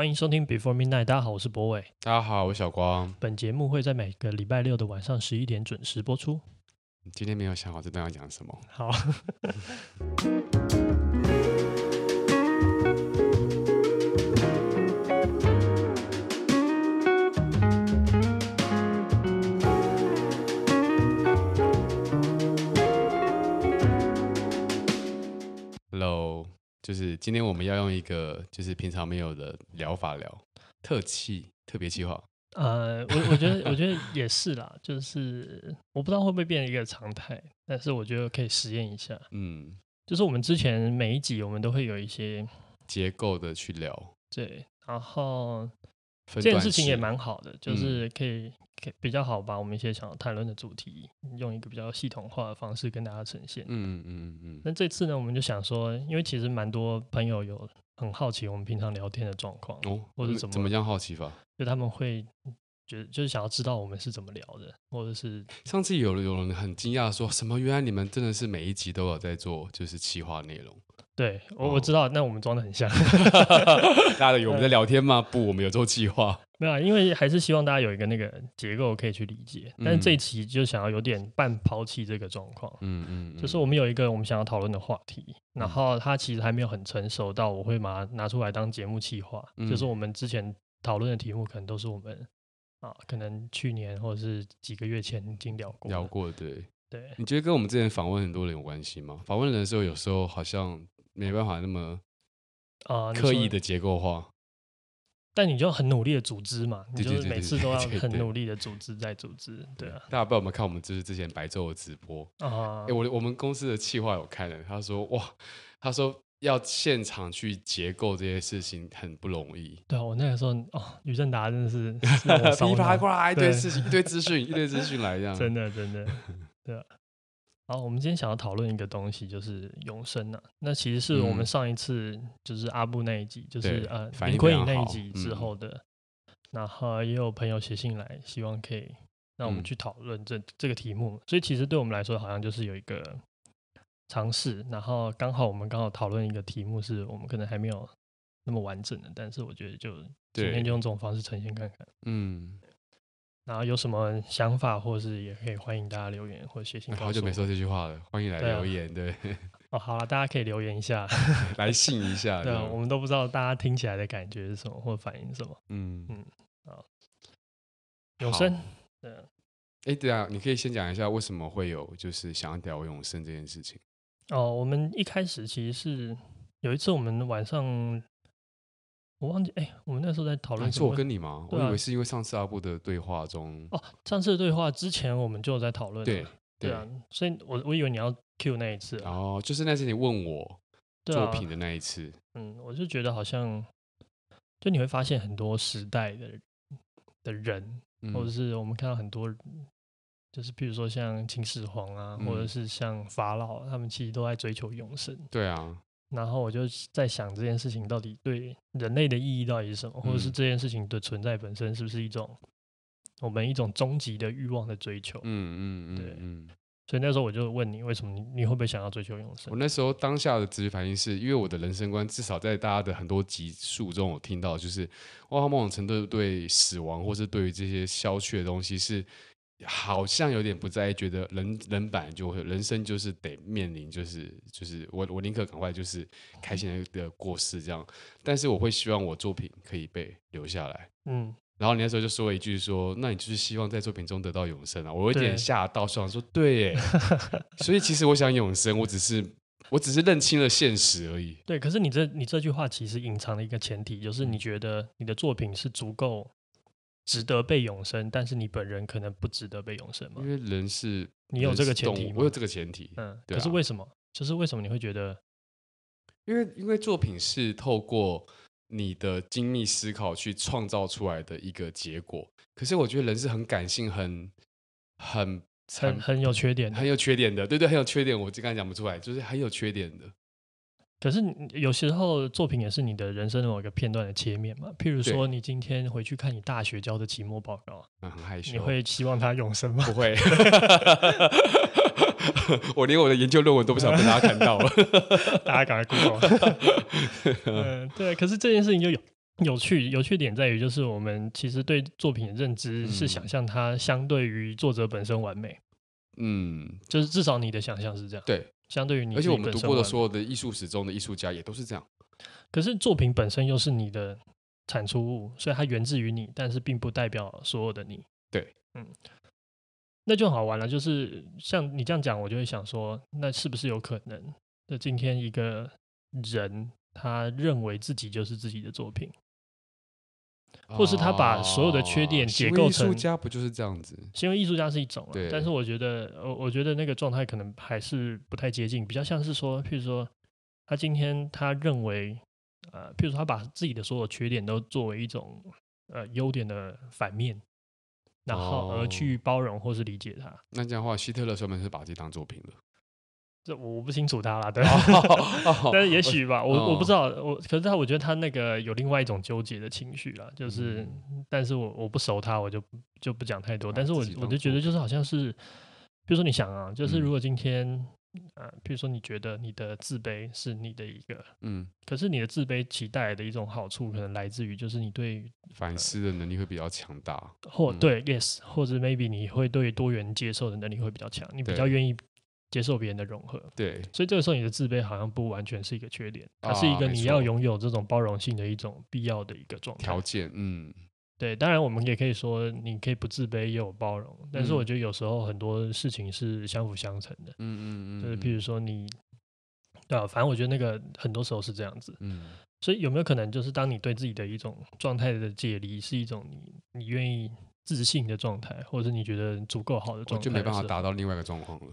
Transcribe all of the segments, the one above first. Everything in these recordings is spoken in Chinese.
欢迎收听 Before Midnight，大家好，我是博伟。大家好，我是小光。本节目会在每个礼拜六的晚上十一点准时播出。今天没有想好这段要讲什么。好。就是今天我们要用一个就是平常没有的疗法聊特气特别企划。呃，我我觉得我觉得也是啦，就是我不知道会不会变成一个常态，但是我觉得可以实验一下。嗯，就是我们之前每一集我们都会有一些结构的去聊，对，然后这件事情也蛮好的，就是可以。比较好把我们一些想要谈论的主题，用一个比较系统化的方式跟大家呈现。嗯嗯嗯嗯。那这次呢，我们就想说，因为其实蛮多朋友有很好奇我们平常聊天的状况，哦，或者怎么怎么样好奇法？就他们会觉得就是想要知道我们是怎么聊的，或者是上次有有人很惊讶说什么，原来你们真的是每一集都有在做就是企划内容。对，我我知道，那我们装的很像。大家以为我们在聊天吗？不，我们有做计划。没有，因为还是希望大家有一个那个结构可以去理解。但是这一期就想要有点半抛弃这个状况。嗯嗯，就是我们有一个我们想要讨论的话题，然后它其实还没有很成熟到我会把它拿出来当节目企划。就是我们之前讨论的题目，可能都是我们啊，可能去年或者是几个月前已经聊过。聊过，对对。你觉得跟我们之前访问很多人有关系吗？访问人的时候，有时候好像。没办法那么啊刻意的结构化，呃，但你就很努力的组织嘛，你就是每次都要很努力的组织再组织，对啊。大家不知道有没有看我们就是之前白昼的直播啊？哎，我我们公司的企划有看的，他说哇，他说要现场去结构这些事情很不容易。对啊，我那个时候哦，余正达真的是 噼啪过来一堆事情，一堆资讯，一堆资讯来这样，真的真的，对啊。好，我们今天想要讨论一个东西，就是永生啊。那其实是我们上一次就是阿布那一集，嗯、就是呃林坤颖那一集之后的。嗯、然后也有朋友写信来，希望可以让我们去讨论这、嗯、这个题目。所以其实对我们来说，好像就是有一个尝试。然后刚好我们刚好讨论一个题目，是我们可能还没有那么完整的，但是我觉得就今天就用这种方式呈现看看。嗯。然后有什么想法，或是也可以欢迎大家留言或者写信。好久没说这句话了，欢迎来留言。对，对 哦，好了，大家可以留言一下，来信一下。对，我们都不知道大家听起来的感觉是什么，或反应什么。嗯嗯，好，永生。对，哎，对啊，你可以先讲一下为什么会有就是想要聊永生这件事情。哦，我们一开始其实是有一次我们晚上。我忘记哎、欸，我们那时候在讨论、啊。是我跟你吗？啊、我以为是因为上次阿布的对话中。哦，上次的对话之前我们就有在讨论。对对啊，所以我我以为你要 Q 那一次。哦，就是那次你问我作品的那一次。啊、嗯，我就觉得好像，就你会发现很多时代的的人，嗯、或者是我们看到很多，就是比如说像秦始皇啊，嗯、或者是像法老，他们其实都在追求永生。对啊。然后我就在想这件事情到底对人类的意义到底是什么，或者是这件事情的存在本身是不是一种我们一种终极的欲望的追求？嗯嗯嗯，对，嗯。所以那时候我就问你，为什么你你会不会想要追求永生？我那时候当下的直觉反应是因为我的人生观，至少在大家的很多集数中，我听到就是，哇，某种程度对死亡或是对于这些消去的东西是。好像有点不在意，觉得人人本来就会，人生就是得面临，就是就是我我宁可赶快就是开心的过世这样，但是我会希望我作品可以被留下来，嗯，然后你那时候就说了一句说，那你就是希望在作品中得到永生啊，我有点吓到，想说对，所以其实我想永生，我只是我只是认清了现实而已，对，可是你这你这句话其实隐藏了一个前提，就是你觉得你的作品是足够。值得被永生，但是你本人可能不值得被永生吗？因为人是，你有这个前提吗？我有这个前提。嗯，啊、可是为什么？就是为什么你会觉得？因为因为作品是透过你的精密思考去创造出来的一个结果。可是我觉得人是很感性，很很很很有缺点，很有缺点的。对对，很有缺点。我刚才讲不出来，就是很有缺点的。可是有时候作品也是你的人生的某一个片段的切面嘛，譬如说你今天回去看你大学交的期末报告，嗯，很害羞，你会希望它永生吗？不会，我连我的研究论文都不想被大家看到了，大家赶快 Google。嗯，对，可是这件事情就有有趣有趣点在于，就是我们其实对作品的认知是想象它相对于作者本身完美。嗯，就是至少你的想象是这样。对，相对于你，而且我们读过的所有的艺术史中的艺术家也都是这样。可是作品本身又是你的产出物，所以它源自于你，但是并不代表所有的你。对，嗯，那就好玩了。就是像你这样讲，我就会想说，那是不是有可能？那今天一个人他认为自己就是自己的作品，或是他把所有的缺点解构成，艺术家不就是这样子？行为艺术家是一种，但是我觉得，我我觉得那个状态可能还是不太接近，比较像是说，譬如说，他今天他认为，呃，譬如说他把自己的所有缺点都作为一种呃优点的反面，然后而去包容或是理解他。那这样的话，希特勒专门是把自己当作品了。这我不清楚他啦，对，但是也许吧，我我不知道，我可是他，我觉得他那个有另外一种纠结的情绪啦，就是，但是我我不熟他，我就就不讲太多，但是我我就觉得就是好像是，比如说你想啊，就是如果今天，呃，比如说你觉得你的自卑是你的一个，嗯，可是你的自卑其带来的一种好处，可能来自于就是你对反思的能力会比较强大，或对，yes，或者 maybe 你会对多元接受的能力会比较强，你比较愿意。接受别人的融合，对，所以这个时候你的自卑好像不完全是一个缺点，它是一个你要拥有这种包容性的一种必要的一个状态条件。嗯，对，当然我们也可以说你可以不自卑也有包容，但是我觉得有时候很多事情是相辅相成的。嗯嗯嗯，就是譬如说你，对啊，反正我觉得那个很多时候是这样子。嗯，所以有没有可能就是当你对自己的一种状态的解离是一种你你愿意自信的状态，或者是你觉得足够好的状态，就没办法达到另外一个状况了。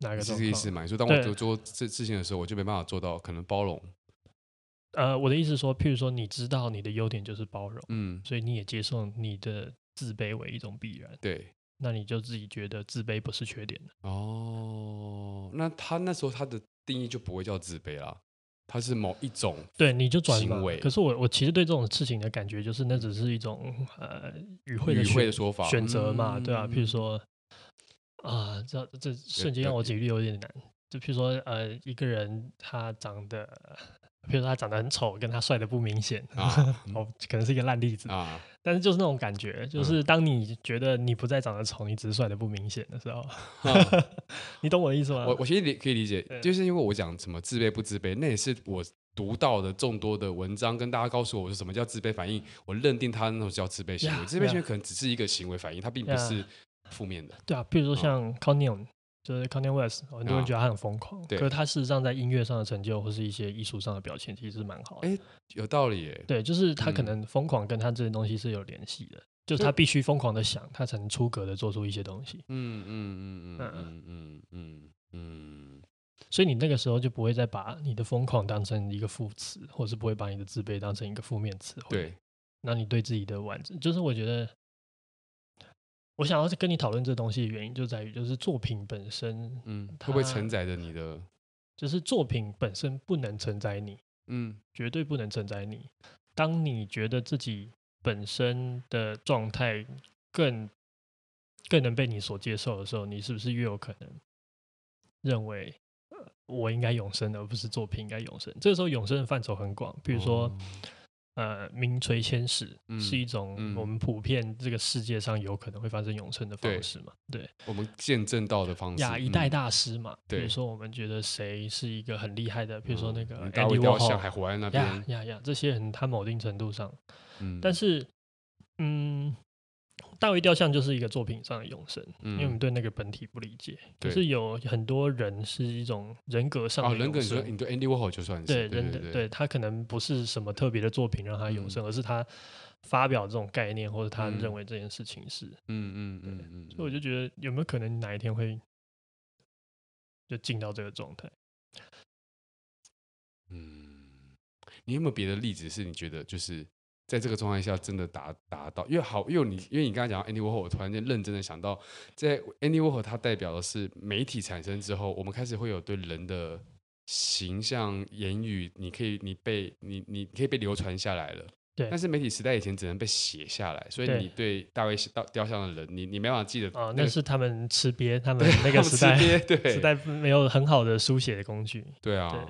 哪个是这个意思嘛？所以当我做做这事情的时候，我就没办法做到可能包容。呃，我的意思说，譬如说，你知道你的优点就是包容，嗯，所以你也接受你的自卑为一种必然，对，那你就自己觉得自卑不是缺点了。哦，那他那时候他的定义就不会叫自卑啦，他是某一种对，你就转行为。可是我我其实对这种事情的感觉就是，那只是一种呃语汇的语汇的说法选择嘛，对啊，譬如说。啊，这这瞬间让我举例有点难。就譬如说，呃，一个人他长得，譬如说他长得很丑，跟他帅的不明显啊，哦，可能是一个烂例子啊。但是就是那种感觉，就是当你觉得你不再长得丑，你只是帅的不明显的时候，啊、你懂我的意思吗？我我其实可以理解，就是因为我讲什么自卑不自卑，那也是我读到的众多的文章，跟大家告诉我是什么叫自卑反应，我认定他那种叫自卑行为，yeah, 自卑行为可能只是一个行为反应，它并不是。负面的，对啊，比如说像 Kanye，就是 Kanye West，很多人觉得他很疯狂，可是他事实上在音乐上的成就或是一些艺术上的表现，其实是蛮好的。哎，有道理耶。对，就是他可能疯狂跟他这些东西是有联系的，就是他必须疯狂的想，他才能出格的做出一些东西。嗯嗯嗯嗯嗯嗯嗯嗯。所以你那个时候就不会再把你的疯狂当成一个副词，或是不会把你的自卑当成一个负面词汇。对，那你对自己的完整，就是我觉得。我想要跟你讨论这东西的原因，就在于就是作品本身，嗯，会不会承载着你的？就是作品本身不能承载你，嗯，绝对不能承载你。当你觉得自己本身的状态更更能被你所接受的时候，你是不是越有可能认为，我应该永生，而不是作品应该永生？这个时候永生的范畴很广，比如说。哦呃，名垂千史是一种我们普遍这个世界上有可能会发生永生的方式嘛？对，我们见证到的方式。亚，一代大师嘛，比如说我们觉得谁是一个很厉害的，比如说那个大卫雕像还活在那边。呀呀呀，这些人他某一定程度上，嗯，但是，嗯。大卫雕像就是一个作品上的永生，嗯、因为我们对那个本体不理解。可是有很多人是一种人格上的人格，你说你对 Andy Warhol 就算是对，人，对，他可能不是什么特别的作品让他永生，嗯、而是他发表这种概念，或者他认为这件事情是，嗯嗯嗯嗯。所以我就觉得有没有可能哪一天会就进到这个状态？嗯，你有没有别的例子是你觉得就是？在这个状态下，真的达达到，因为好，因为你，因为你刚才讲 Andy Warhol，我突然间认真的想到，在 Andy Warhol 它代表的是媒体产生之后，我们开始会有对人的形象、言语，你可以，你被你，你可以被流传下来了。对。但是媒体时代以前只能被写下来，所以你对大卫雕雕像的人，你你没办法记得。哦，那是他们吃瘪，他们那个时代，对，时代没有很好的书写的工具。对啊。对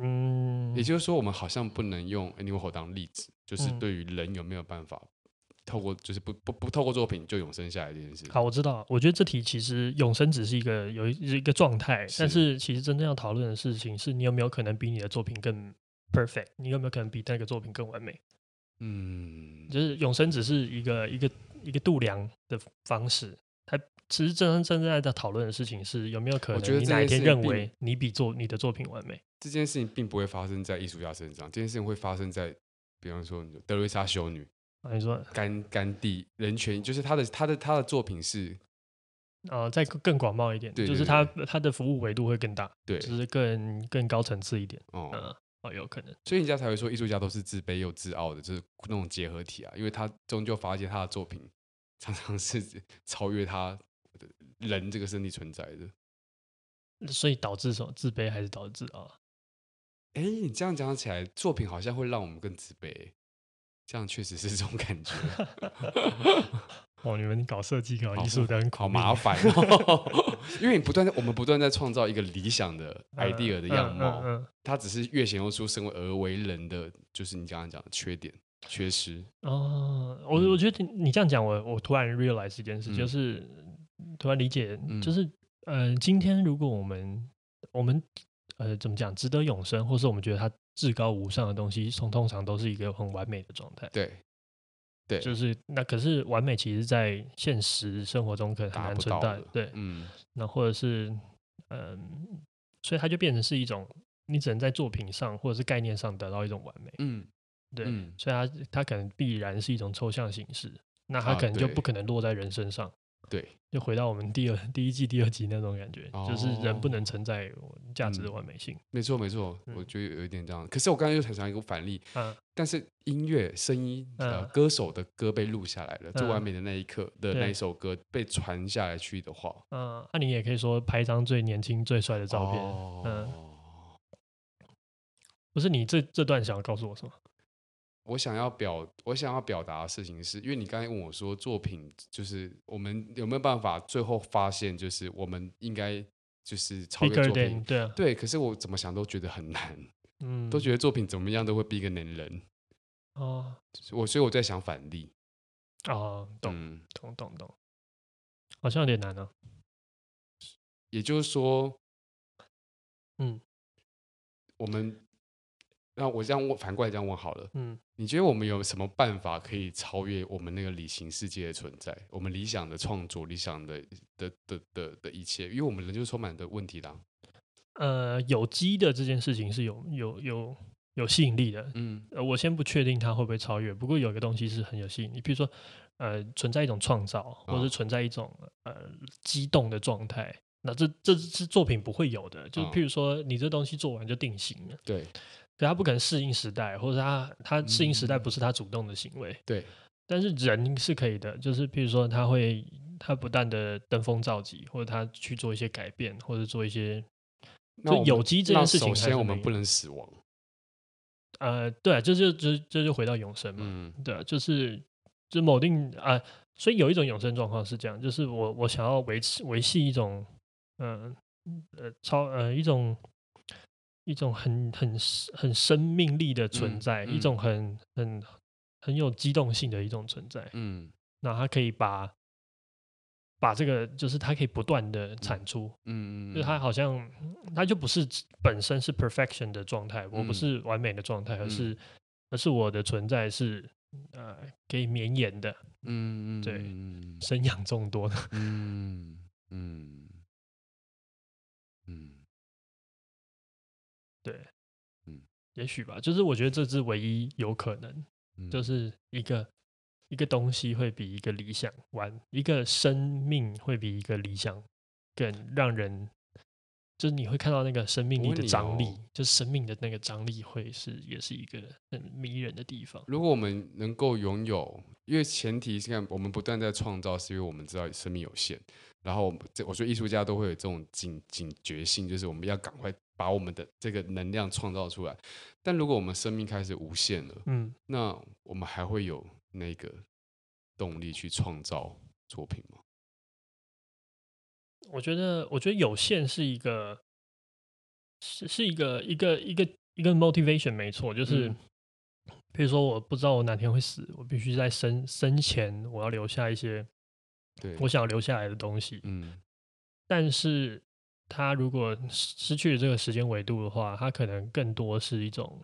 嗯，也就是说，我们好像不能用 Warhol 当例子，就是对于人有没有办法透过，就是不不不透过作品就永生下来这件事。好，我知道，我觉得这题其实永生只是一个有一一个状态，但是其实真正要讨论的事情是你有没有可能比你的作品更 perfect，你有没有可能比那个作品更完美？嗯，就是永生只是一个一个一个度量的方式，它其实真正正在讨论的事情是有没有可能你哪一天认为你比作你的作品完美？这件事情并不会发生在艺术家身上，这件事情会发生在，比方说德瑞莎修女。啊、你说甘甘地人权，就是他的他的他的作品是，呃，再更广袤一点，对对对，就是他他的服务维度会更大，对，就是更更高层次一点，哦、嗯，哦，有可能，所以人家才会说艺术家都是自卑又自傲的，就是那种结合体啊，因为他终究发现他的作品常常是超越他人这个身体存在的，所以导致什么自卑还是导致自傲？哎，你这样讲起来，作品好像会让我们更自卑。这样确实是这种感觉。哦，你们搞设计、搞艺术的很好麻烦哦，因为你不断在我们不断在创造一个理想的 idea 的样貌，嗯嗯嗯嗯、它只是越显露出身为而为人的，就是你刚刚讲的缺点、缺失。哦，我我觉得你这样讲，我我突然 realize 一件事，嗯、就是突然理解，就是嗯、呃，今天如果我们我们呃怎么讲，值得永生，或是我们觉得它。至高无上的东西，从通常都是一个很完美的状态。对，对，就是那可是完美，其实，在现实生活中可能很难存在。对，嗯，那或者是，嗯，所以它就变成是一种，你只能在作品上或者是概念上得到一种完美。嗯，对，嗯、所以它它可能必然是一种抽象形式，那它可能就不可能落在人身上。啊对，就回到我们第二第一季第二集那种感觉，哦、就是人不能承载价值的完美性。嗯、没错没错，嗯、我觉得有一点这样。可是我刚才又想想一个反例，嗯、但是音乐声音呃歌手的歌被录下来了，最、嗯、完美的那一刻的那一首歌被传下来去的话，嗯，那、啊、你也可以说拍一张最年轻最帅的照片，哦、嗯，不是你这这段想要告诉我什么？我想要表，我想要表达的事情是，因为你刚才问我说，作品就是我们有没有办法最后发现，就是我们应该就是超越作品，对啊，对。可是我怎么想都觉得很难，嗯，都觉得作品怎么样都会逼个男人，哦，我所以我在想反例，哦，懂，嗯、懂懂懂，好像有点难呢、啊。也就是说，嗯，我们。那我这样问，反过来这样问好了。嗯，你觉得我们有什么办法可以超越我们那个理性世界的存在？我们理想的创作，理想的的的的的一切，因为我们人就是充满的问题啦。呃，有机的这件事情是有有有有吸引力的。嗯，呃，我先不确定它会不会超越，不过有一个东西是很有吸引力，比如说，呃，存在一种创造，或者是存在一种呃激动的状态。那这这是作品不会有的，就是譬如说，你这东西做完就定型了。对。可他不可能适应时代，或者他他适应时代不是他主动的行为。嗯、对，但是人是可以的，就是譬如说他会他不断的登峰造极，或者他去做一些改变，或者做一些。就有机这件事情，首先我们不能死亡。呃，对、啊，这就就这就回到永生嘛。嗯，对、啊，就是就某定啊、呃，所以有一种永生状况是这样，就是我我想要维持维系一种，嗯呃，呃超呃一种。一种很很很生命力的存在，嗯嗯、一种很很很有机动性的一种存在。嗯，那它可以把把这个，就是它可以不断的产出。嗯嗯，就它好像它就不是本身是 perfection 的状态，我不是完美的状态，嗯、而是而是我的存在是呃可以绵延的。嗯嗯，对，生养众多的。嗯嗯。对，嗯，也许吧，就是我觉得这是唯一有可能，嗯、就是一个一个东西会比一个理想完，一个生命会比一个理想更让人，就是你会看到那个生命力的张力，哦、就是生命的那个张力会是也是一个很迷人的地方。如果我们能够拥有，因为前提是看我们不断在创造，是因为我们知道生命有限，然后这我觉得艺术家都会有这种警警觉性，就是我们要赶快。把我们的这个能量创造出来，但如果我们生命开始无限了，嗯，那我们还会有那个动力去创造作品吗？我觉得，我觉得有限是一个，是是一个一个一个一个 motivation 没错，就是，嗯、比如说我不知道我哪天会死，我必须在生生前我要留下一些，对，我想要留下来的东西。嗯，但是他如果失去了这个时间维度的话，他可能更多是一种，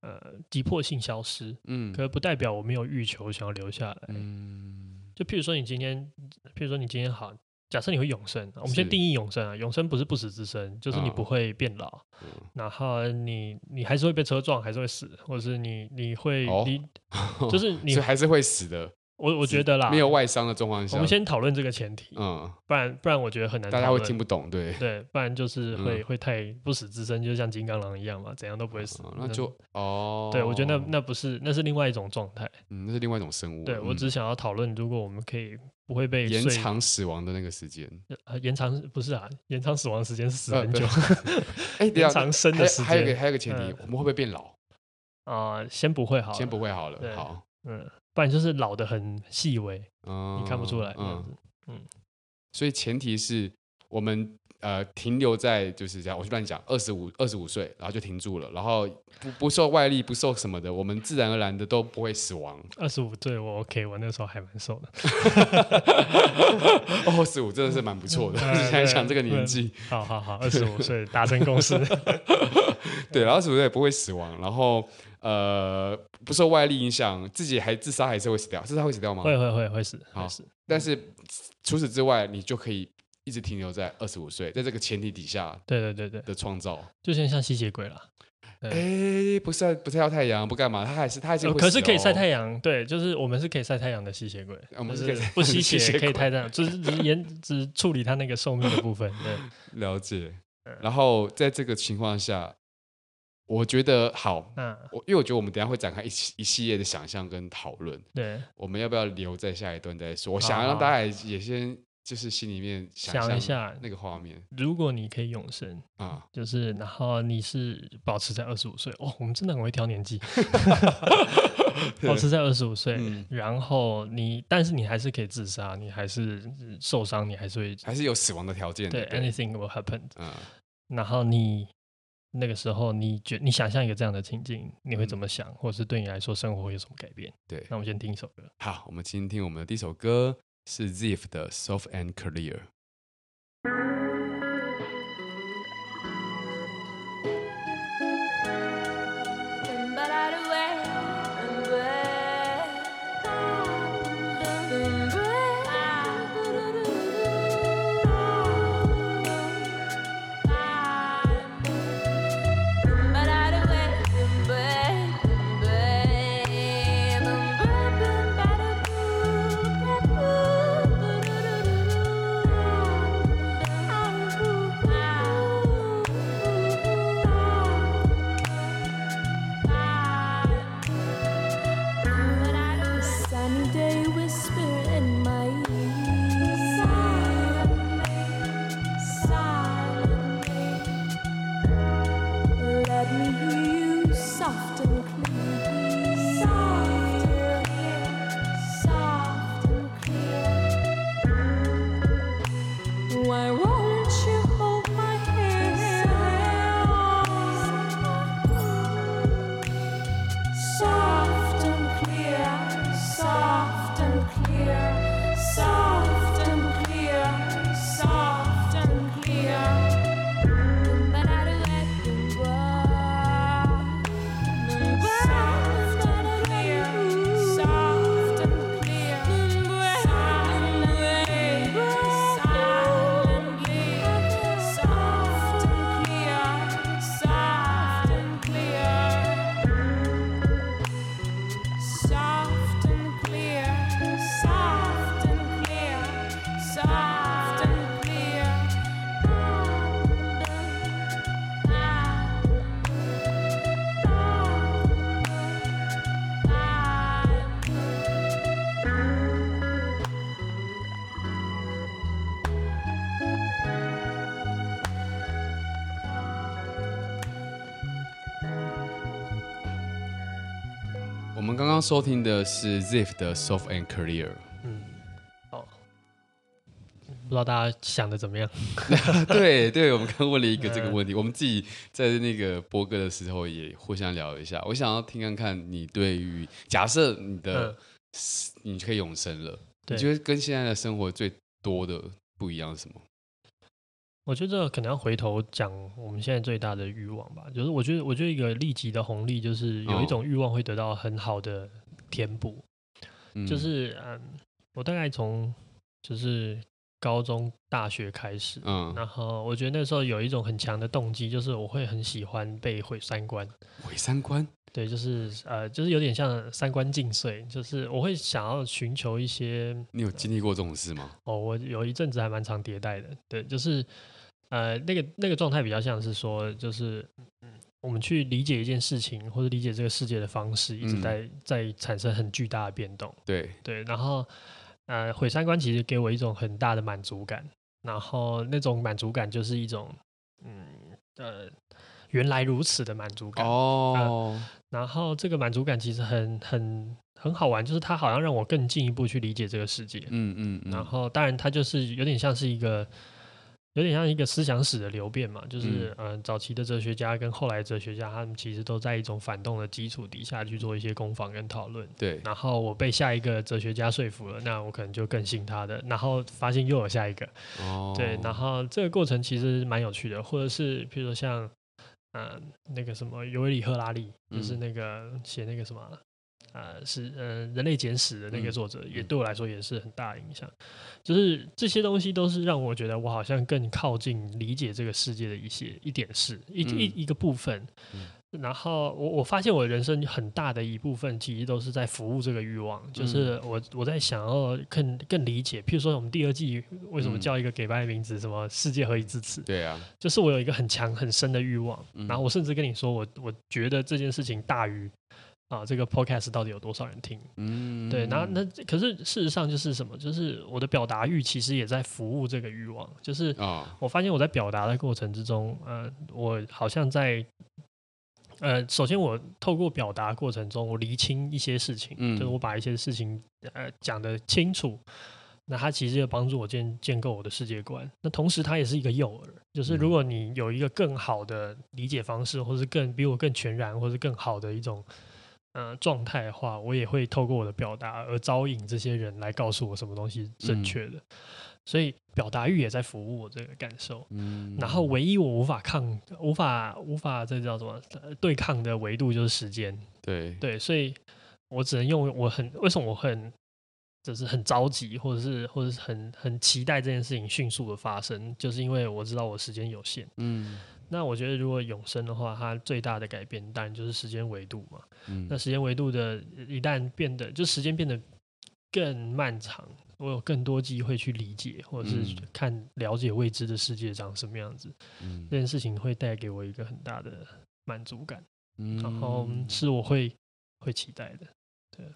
呃，急迫性消失。嗯，可是不代表我没有欲求想要留下来。嗯，就譬如说你今天，譬如说你今天好。假设你会永生，我们先定义永生啊。永生不是不死之身，就是你不会变老，哦、然后你你还是会被车撞，还是会死，或者是你你会、哦、你就是你还是会死的。我我觉得啦，没有外伤的状况下，我们先讨论这个前提，嗯，不然不然我觉得很难，大家会听不懂，对对，不然就是会、嗯、会太不死之身，就像金刚狼一样嘛，怎样都不会死，哦、那就哦，对我觉得那那不是，那是另外一种状态，嗯，那是另外一种生物，对我只想要讨论，如果我们可以不会被延长死亡的那个时间，呃，延长不是啊，延长死亡时间是死很久，哎，延长生的时间，还有个还有个前提，我们会不会变老？啊，先不会好，先不会好了，好，嗯。不然就是老的很细微，嗯、你看不出来。嗯嗯，所以前提是我们呃停留在就是这样，我就乱讲，二十五二十五岁，然后就停住了，然后不不受外力，不受什么的，我们自然而然的都不会死亡。二十五岁我 OK，我那时候还蛮瘦的。二十五真的是蛮不错的，你想想这个年纪。好好好，二十五岁达成共识。对，然后二十五岁也不会死亡，然后。呃，不受外力影响，自己还自杀还是会死掉？自杀会死掉吗？会会会会死，好死。但是除此之外，你就可以一直停留在二十五岁，在这个前提底下，对对对对的创造，就像像吸血鬼了。哎，不晒不晒太阳不干嘛？他还是他还是可是可以晒太阳。对，就是我们是可以晒太阳的吸血鬼，我们是不吸血可以晒太阳，就是只严只处理他那个寿命的部分。对，了解。然后在这个情况下。我觉得好，嗯，我因为我觉得我们等下会展开一一系列的想象跟讨论，对，我们要不要留在下一段再说？我想要让大家也先就是心里面想一下。那个画面。如果你可以永生啊，就是然后你是保持在二十五岁，哦，我们真的很会挑年纪，保持在二十五岁，然后你但是你还是可以自杀，你还是受伤，你还是会还是有死亡的条件，对，anything will happen，嗯，然后你。那个时候，你觉你想象一个这样的情境，你会怎么想？嗯、或者是对你来说，生活会有什么改变？对，那我们先听一首歌。好，我们今天听我们的第一首歌是 Ziff 的《Soft and Clear》。收听的是 Ziff 的 Soft and Clear。嗯，好。不知道大家想的怎么样？对对，我们刚问了一个这个问题，我们自己在那个播歌的时候也互相聊一下。我想要听看看你对于假设你的、嗯、你可以永生了，你觉得跟现在的生活最多的不一样是什么？我觉得可能要回头讲我们现在最大的欲望吧，就是我觉得我觉得一个立即的红利就是有一种欲望会得到很好的填补，哦、就是嗯，我大概从就是。高中、大学开始，嗯，然后我觉得那时候有一种很强的动机，就是我会很喜欢被毁三观。毁三观？对，就是呃，就是有点像三观尽碎，就是我会想要寻求一些。你有经历过这种事吗？哦，我有一阵子还蛮常迭代的，对，就是呃，那个那个状态比较像是说，就是嗯，我们去理解一件事情或者理解这个世界的方式，一直在、嗯、在产生很巨大的变动。对对，然后。呃，毁三观其实给我一种很大的满足感，然后那种满足感就是一种，嗯，呃，原来如此的满足感哦、呃。然后这个满足感其实很很很好玩，就是它好像让我更进一步去理解这个世界。嗯嗯，嗯。然后当然它就是有点像是一个。有点像一个思想史的流变嘛，就是嗯、呃，早期的哲学家跟后来哲学家，他们其实都在一种反动的基础底下去做一些攻防跟讨论。对，然后我被下一个哲学家说服了，那我可能就更信他的，然后发现又有下一个。哦，对，然后这个过程其实蛮有趣的，或者是比如说像嗯、呃，那个什么尤维里赫拉利，就是那个写那个什么。呃，是呃，人类简史的那个作者，也对我来说也是很大的影响。就是这些东西都是让我觉得我好像更靠近理解这个世界的一些一点事，一一一个部分。然后我我发现我人生很大的一部分其实都是在服务这个欲望，就是我我在想要更更理解。譬如说，我们第二季为什么叫一个给白的名字？什么世界何以至此？对啊，就是我有一个很强很深的欲望。然后我甚至跟你说，我我觉得这件事情大于。啊，这个 podcast 到底有多少人听？嗯，对，那那可是事实上就是什么？就是我的表达欲其实也在服务这个欲望。就是我发现我在表达的过程之中，呃，我好像在呃，首先我透过表达过程中，我厘清一些事情，嗯，就是我把一些事情呃讲得清楚。那它其实也帮助我建建构我的世界观。那同时它也是一个诱饵，就是如果你有一个更好的理解方式，或是更比我更全然，或是更好的一种。呃，状态的话，我也会透过我的表达而招引这些人来告诉我什么东西是正确的，嗯、所以表达欲也在服务我这个感受。嗯，然后唯一我无法抗、无法、无法这叫什么对抗的维度就是时间。对对，所以我只能用我很为什么我很就是很着急，或者是或者是很很期待这件事情迅速的发生，就是因为我知道我时间有限。嗯。那我觉得，如果永生的话，它最大的改变当然就是时间维度嘛。嗯。那时间维度的一旦变得，就时间变得更漫长，我有更多机会去理解，或者是看了解未知的世界长什么样子。嗯。这件事情会带给我一个很大的满足感。嗯。然后是我会会期待的。对。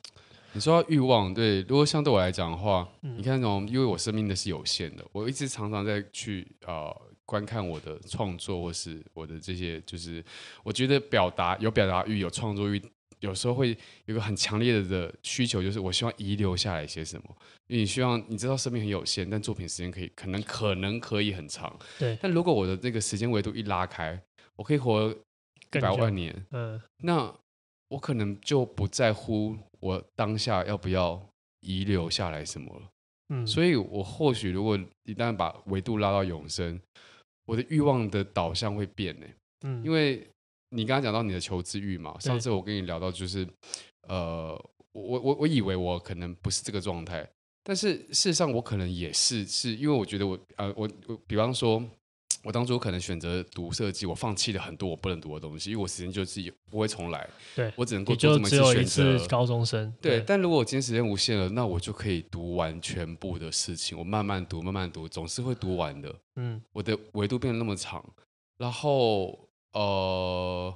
你说到欲望，对，如果相对我来讲的话，嗯、你看那种，因为我生命的是有限的，我一直常常在去啊。呃观看我的创作，或是我的这些，就是我觉得表达有表达欲，有创作欲，有时候会有个很强烈的需求，就是我希望遗留下来些什么。因为你希望你知道生命很有限，但作品时间可以可能可能可以很长。对。但如果我的这个时间维度一拉开，我可以活一百万年，嗯，那我可能就不在乎我当下要不要遗留下来什么了。嗯。所以我或许如果一旦把维度拉到永生。我的欲望的导向会变呢，嗯，因为你刚刚讲到你的求知欲嘛，上次我跟你聊到就是，呃，我我我以为我可能不是这个状态，但是事实上我可能也是，是因为我觉得我呃我我比方说。我当初可能选择读设计，我放弃了很多我不能读的东西，因为我时间就是不会重来。对，我只能够做这么一次选择。一次高中生。对，对，但如果我今天时间无限了，那我就可以读完全部的事情。我慢慢读，慢慢读，总是会读完的。嗯，我的维度变得那么长，然后呃，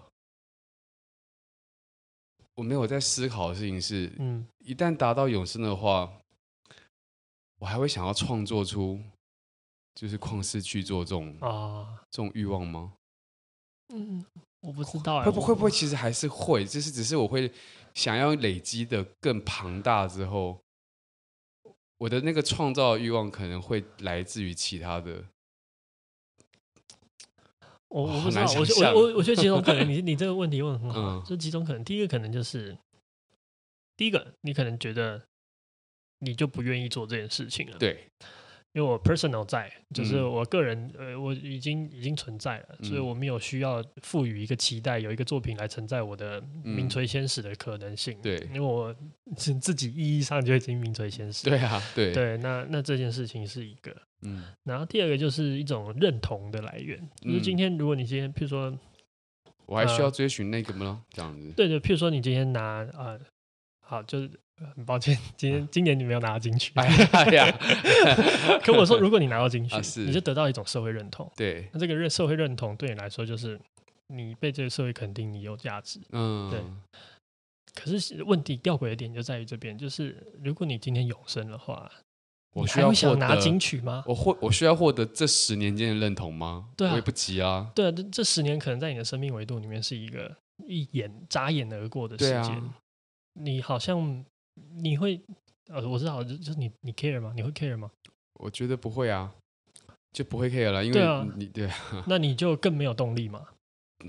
我没有在思考的事情是，嗯，一旦达到永生的话，我还会想要创作出。就是旷世去做这种啊，这种欲望吗？嗯，我不知道，会不会不会？其实还是会，就是只是我会想要累积的更庞大之后，我的那个创造欲望可能会来自于其他的。我我不知道，我我我我觉得几种可能。你 你这个问题问的很好，嗯、就几种可能。第一个可能就是，第一个你可能觉得你就不愿意做这件事情了。对。因为我 personal 在，就是我个人，嗯、呃，我已经已经存在了，所以我没有需要赋予一个期待，有一个作品来承载我的名垂千史的可能性。对、嗯，因为我自己意义上就已经名垂千史。对啊，对对，那那这件事情是一个，嗯，然后第二个就是一种认同的来源，就是今天如果你今天，譬如说，我还需要追寻那个吗？这样子？对对，譬如说你今天拿啊、呃，好就是。很抱歉，今天今年你没有拿到金曲。哎呀 可我说，如果你拿到金曲，你就得到一种社会认同。对，那这个认社会认同对你来说，就是你被这个社会肯定，你有价值。嗯，对。可是问题吊诡的点就在于这边，就是如果你今天永生的话，我需要想拿金曲吗？我获我需要获得这十年间的认同吗？对啊，我也不急啊。对啊，这这十年可能在你的生命维度里面是一个一眼眨眼而过的时间，你好像。你会呃，我知道，就就是你你 care 吗？你会 care 吗？我觉得不会啊，就不会 care 了，因为你对啊，你对，那你就更没有动力嘛。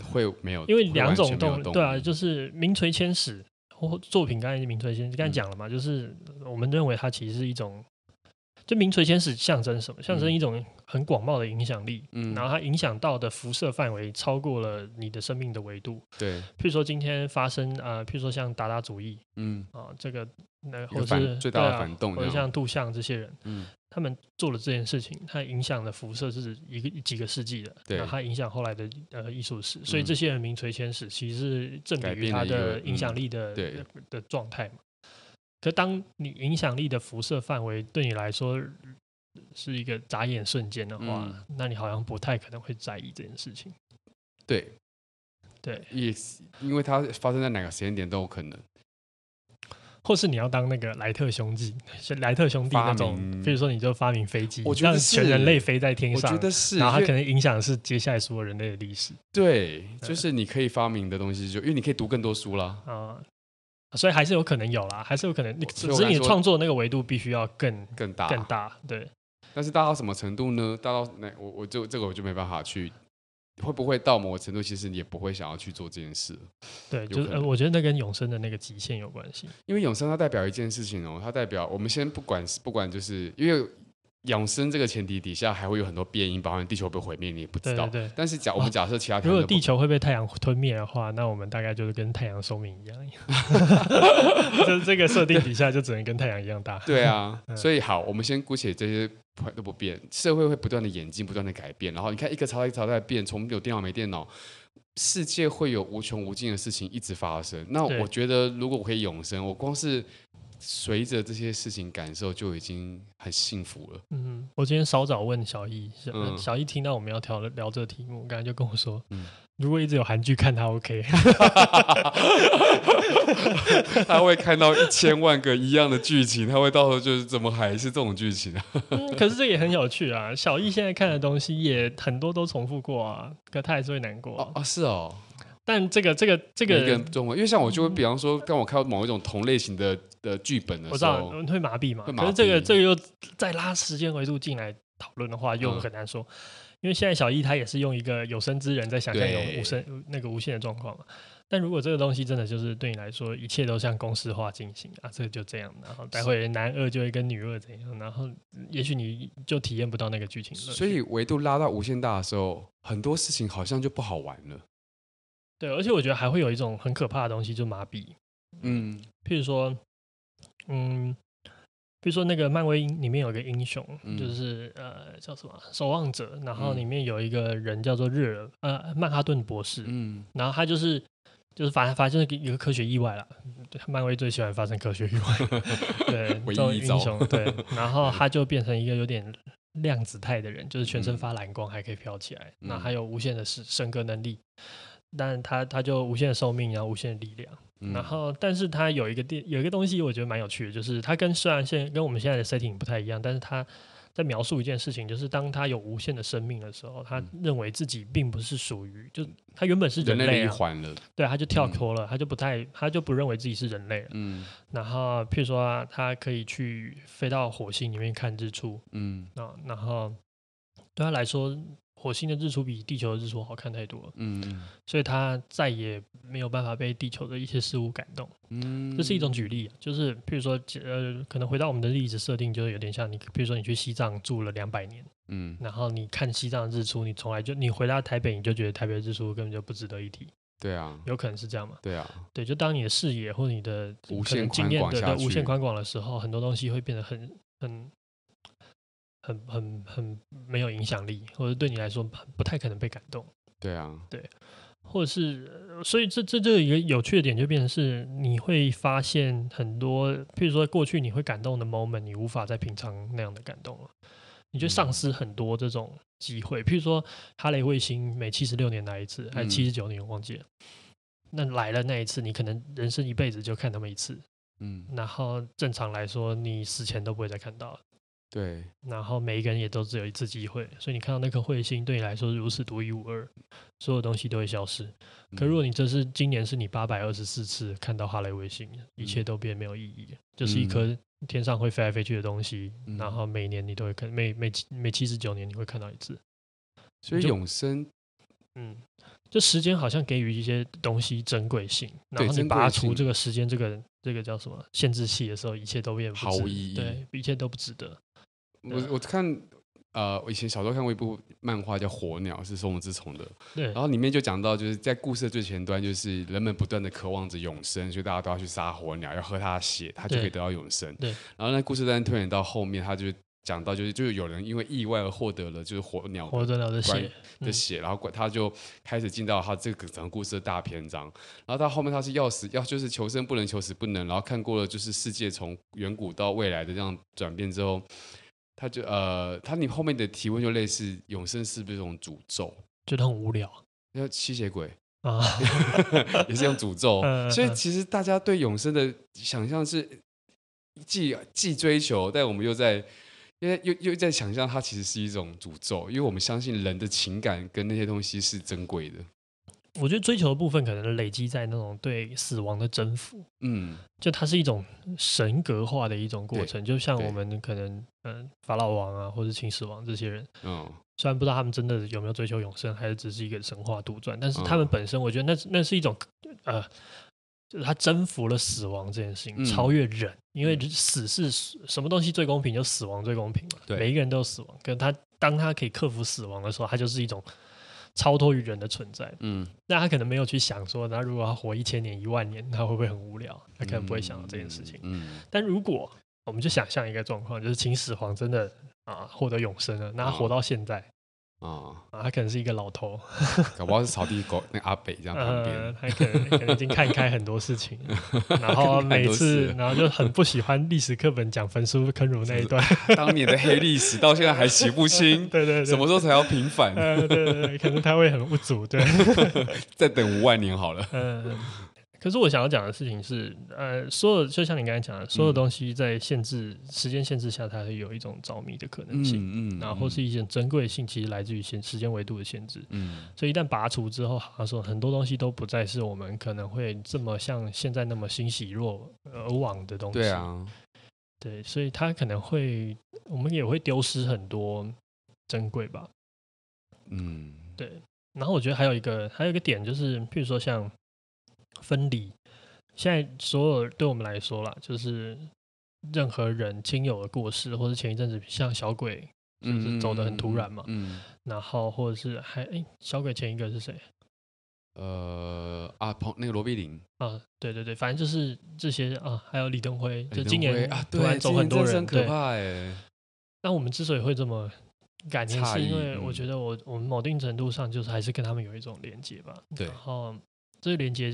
会没有？因为两种动力，对啊，就是名垂千史或作品，刚才名垂千史，刚才讲了嘛，嗯、就是我们认为它其实是一种。就名垂千史象征什么？象征一种很广袤的影响力，嗯，然后它影响到的辐射范围超过了你的生命的维度，对。譬如说今天发生呃，譬如说像达达主义，嗯，啊，这个那或者是最大的反动，或者像杜象这些人，嗯，他们做了这件事情，它影响的辐射是一个几个世纪的，对，然后它影响后来的呃艺术史，所以这些人名垂千史，其实是正比于他的影响力的的状态嘛。可当你影响力的辐射范围对你来说是一个眨眼瞬间的话，嗯，那你好像不太可能会在意这件事情。对，对，也因为它发生在哪个时间点都有可能。或是你要当那个莱特兄弟，莱特兄弟那种，比如说你就发明飞机，让全人类飞在天上，我觉得是，然后它可能影响的是接下来所有人类的历史。对，就是你可以发明的东西就，就因为你可以读更多书啦。啊。所以还是有可能有啦，还是有可能。只是你创作那个维度必须要更更大更大，对。但是大到什么程度呢？大到那我我就这个我就没办法去，会不会到某个程度，其实你也不会想要去做这件事。对，就是呃，我觉得那跟永生的那个极限有关系。因为永生它代表一件事情哦，它代表我们先不管不管，就是因为。永生这个前提底下，还会有很多变因，包含地球被毁灭，你也不知道。对但是假我们假设其他，如果地球会被太阳吞灭的话，那我们大概就是跟太阳寿命一样。就这个设定底下，就只能跟太阳一样大。对啊，所以好，我们先姑且这些都不变，社会会不断的演进，不断的改变。然后你看，一个朝代一个朝代变，从有电脑没电脑，世界会有无穷无尽的事情一直发生。那我觉得，如果我可以永生，我光是。随着这些事情感受就已经很幸福了。嗯，我今天稍早问小易，嗯、小易听到我们要聊聊这个题目，刚才就跟我说，嗯、如果一直有韩剧看，他 OK，他会看到一千万个一样的剧情，他会到时候就是怎么还是这种剧情啊？嗯，可是这也很有趣啊。小易现在看的东西也很多都重复过啊，可他还是会难过啊。哦，是哦。但这个这个这个中文，因为像我就会，比方说，当我看到某一种同类型的的剧本的时候，我知道会麻痹嘛。可是这个这个又再拉时间维度进来讨论的话，又很难说。因为现在小易他也是用一个有生之人在想象有无生那个无限的状况嘛。但如果这个东西真的就是对你来说，一切都像公式化进行啊，这个就这样，然后待会男二就会跟女二怎样，然后也许你就体验不到那个剧情。所以维度拉到无限大的时候，很多事情好像就不好玩了。对，而且我觉得还会有一种很可怕的东西，就麻痹。嗯，譬如说，嗯，比如说那个漫威里面有一个英雄，嗯、就是呃叫什么守望者，然后里面有一个人叫做日尔，呃曼哈顿博士。嗯，然后他就是就是反正发生一个科学意外了。漫威最喜欢发生科学意外，对，这种英雄对，然后他就变成一个有点量子态的人，就是全身发蓝光，还可以飘起来，那、嗯、还有无限的升升格能力。但他他就无限的寿命，然后无限的力量，嗯、然后但是他有一个电有一个东西，我觉得蛮有趣的，就是他跟虽然现跟我们现在的 setting 不太一样，但是他在描述一件事情，就是当他有无限的生命的时候，他认为自己并不是属于，就他原本是人类、啊、人类一环了，对，他就跳脱了，嗯、他就不太，他就不认为自己是人类了。嗯，然后譬如说，他可以去飞到火星里面看日出。嗯，啊，然后对他来说。火星的日出比地球的日出好看太多了，嗯，所以他再也没有办法被地球的一些事物感动，嗯，这是一种举例，就是譬如说，呃，可能回到我们的例子设定，就是有点像你，比如说你去西藏住了两百年，嗯，然后你看西藏的日出，你从来就你回到台北，你就觉得台北的日出根本就不值得一提，对啊，有可能是这样嘛？对啊，对，就当你的视野或者你的无限经验的无限宽广的时候，很多东西会变得很很。很很很没有影响力，或者对你来说不太可能被感动。对啊，对，或者是，所以这这这一个有趣的点就变成是，你会发现很多，譬如说过去你会感动的 moment，你无法再品尝那样的感动了，你就丧失很多这种机会。嗯、譬如说，哈雷彗星每七十六年来一次，还是七十九年，我忘记了。嗯、那来了那一次，你可能人生一辈子就看那么一次。嗯，然后正常来说，你死前都不会再看到了。对，然后每一个人也都只有一次机会，所以你看到那颗彗星对你来说如此独一无二，所有东西都会消失。可如果你这是今年是你八百二十四次看到哈雷彗星，一切都变没有意义，就是一颗天上会飞来飞去的东西，然后每年你都会看，每每每七十九年你会看到一次。所以永生，嗯，就时间好像给予一些东西珍贵性，然后你拔除这个时间这个这个叫什么限制器的时候，一切都变毫无意义，对，一切都不值得。我我看，呃，我以前小时候看过一部漫画叫《火鸟》，是松本治虫的。对。然后里面就讲到，就是在故事的最前端，就是人们不断的渴望着永生，所以大家都要去杀火鸟，要喝它的血，它就可以得到永生。对。然后那故事在推演到后面，他就讲到，就是就是有人因为意外而获得了就是火鸟火鸟的血的血，然后管他就开始进到他这个整个故事的大篇章。然后到后面他是要死要就是求生不能求死不能，然后看过了就是世界从远古到未来的这样转变之后。他就呃，他你后面的提问就类似永生是不是一种诅咒？觉得很无聊。那吸血鬼啊，也是用诅咒。所以其实大家对永生的想象是既既追求，但我们又在因为又又在想象它其实是一种诅咒，因为我们相信人的情感跟那些东西是珍贵的。我觉得追求的部分可能累积在那种对死亡的征服，嗯，就它是一种神格化的一种过程，就像我们可能嗯法老王啊，或者秦始皇这些人，嗯，虽然不知道他们真的有没有追求永生，还是只是一个神话杜撰，但是他们本身，我觉得那那是一种呃，就是他征服了死亡这件事情，嗯、超越人，因为死是什么东西最公平，就死亡最公平嘛，对，每一个人都有死亡，可是他当他可以克服死亡的时候，他就是一种。超脱于人的存在，嗯，那他可能没有去想说，那如果他活一千年、一万年，他会不会很无聊？他可能不会想到这件事情。嗯，嗯，但如果我们就想象一个状况，就是秦始皇真的啊获得永生了，那他活到现在。啊。啊，他可能是一个老头，搞不好是草地狗那阿北这样旁边，他可能可能已经看开很多事情，然后每次然后就很不喜欢历史课本讲焚书坑儒那一段，当年的黑历史到现在还洗不清，对对，什么时候才要平反？对对对，可能他会很不足，对，再等五万年好了。可是我想要讲的事情是，呃，所有就像你刚才讲的，所有东西在限制、嗯、时间限制下，它会有一种着迷的可能性，嗯，嗯，然后是一些珍贵性，其实来自于限时间维度的限制，嗯，所以一旦拔除之后，好像说很多东西都不再是我们可能会这么像现在那么欣喜若而往的东西，对啊，对，所以它可能会，我们也会丢失很多珍贵吧，嗯，对，然后我觉得还有一个还有一个点就是，譬如说像。分离，现在所有对我们来说啦，就是任何人亲友的过世，或是前一阵子像小鬼，就是走的很突然嘛，嗯，嗯嗯然后或者是还哎、欸，小鬼前一个是谁？呃，啊，彭那个罗碧玲啊，对对对，反正就是这些啊，还有李登辉，就今年突然走很多人，可怕哎。那我们之所以会这么感情，是因为我觉得我我们某定程度上就是还是跟他们有一种连接吧，对，然后。这个连接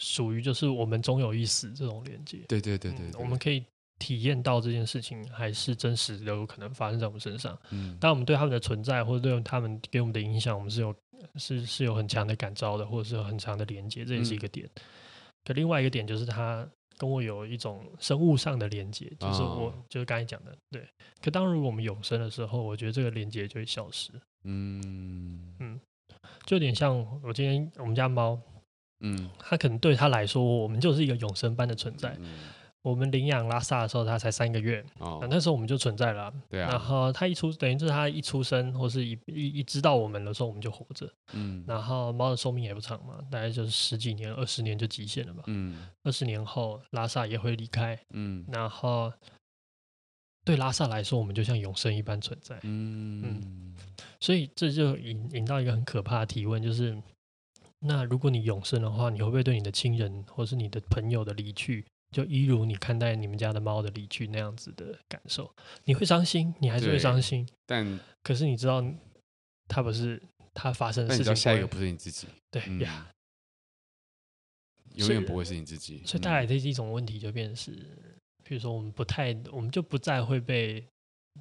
属于就是我们终有一死这种连接，对对对对，我们可以体验到这件事情还是真实的，有可能发生在我们身上。嗯，但我们对他们的存在或者对他们给我们的影响，我们是有是是有很强的感召的，或者是有很强的连接，这也是一个点。可另外一个点就是，它跟我有一种生物上的连接，就是我、哦、就是刚才讲的，对。可当如果我们永生的时候，我觉得这个连接就会消失。嗯嗯，就有点像我今天我们家猫，嗯，他可能对他来说，我们就是一个永生般的存在。嗯我们领养拉萨的时候，它才三个月，哦、那时候我们就存在了、啊。对啊。然后它一出，等于就是它一出生，或是一一一知道我们的时候，我们就活着。嗯。然后猫的寿命也不长嘛，大概就是十几年、二十年就极限了吧。嗯。二十年后，拉萨也会离开。嗯。然后，对拉萨来说，我们就像永生一般存在。嗯。嗯。所以这就引引到一个很可怕的提问，就是：那如果你永生的话，你会不会对你的亲人或是你的朋友的离去？就一如你看待你们家的猫的离去那样子的感受，你会伤心，你还是会伤心。但可是你知道，它不是它发生的事情。下一个不是你自己，对呀，永远不会是你自己。所以带来的一种问题就变成是，比如说我们不太，我们就不再会被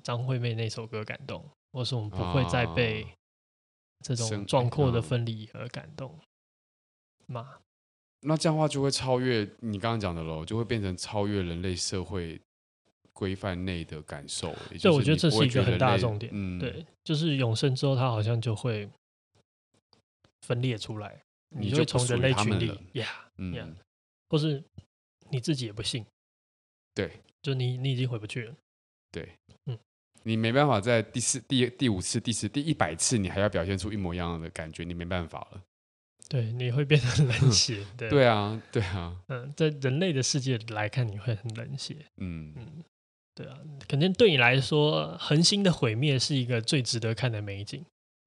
张惠妹那首歌感动，或是我们不会再被这种壮阔的分离而感动吗？那这样的话就会超越你刚刚讲的喽，就会变成超越人类社会规范内的感受。对，我觉得这是一个很大的重点。嗯，对，就是永生之后，它好像就会分裂出来，你就会从人类群里呀，嗯，或是你自己也不信，对，就你你已经回不去了，对，嗯，你没办法在第四、第第五次、第十、第一百次，你还要表现出一模一样的感觉，你没办法了。对，你会变得冷血。对，对啊，对啊。嗯，在人类的世界来看，你会很冷血。嗯嗯，对啊，肯定对你来说，恒星的毁灭是一个最值得看的美景。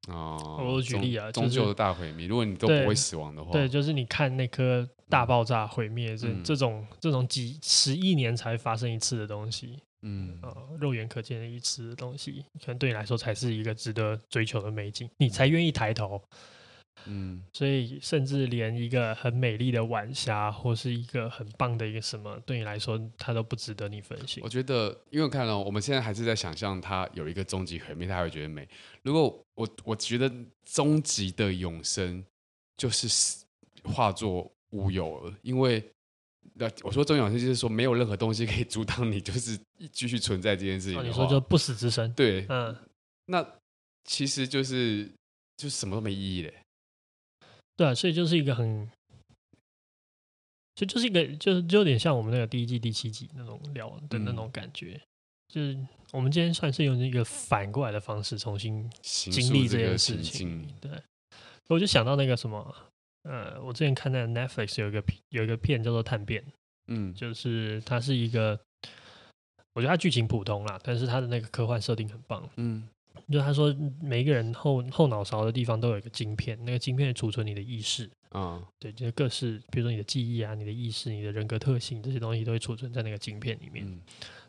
哦，我举例啊，终究的大毁灭，如果你都不会死亡的话，对，就是你看那颗大爆炸毁灭，这这种这种几十亿年才发生一次的东西，嗯，肉眼可见的一次的东西，可能对你来说才是一个值得追求的美景，你才愿意抬头。嗯，所以甚至连一个很美丽的晚霞，或是一个很棒的一个什么，对你来说，它都不值得你分心。我觉得，因为我看了我们现在还是在想象它有一个终极毁灭，它会觉得美。如果我我觉得终极的永生就是化作乌有了，因为那我说终极永生就是说没有任何东西可以阻挡你，就是继续存在这件事情。你说就不死之身？对，嗯，那其实就是就是什么都没意义嘞。对啊，所以就是一个很，就就是一个，就是就有点像我们那个第一季第七集那种聊的那种感觉，嗯、就是我们今天算是用一个反过来的方式重新经历这件事情。对，我就想到那个什么，呃，我之前看那个 Netflix 有一个有一个片叫做《探变》，嗯，就是它是一个，我觉得它剧情普通啦，但是它的那个科幻设定很棒，嗯。就他说，每一个人后后脑勺的地方都有一个晶片，那个晶片储存你的意识。啊，嗯、对，就是各式，比如说你的记忆啊、你的意识、你的人格特性这些东西都会储存在那个晶片里面。嗯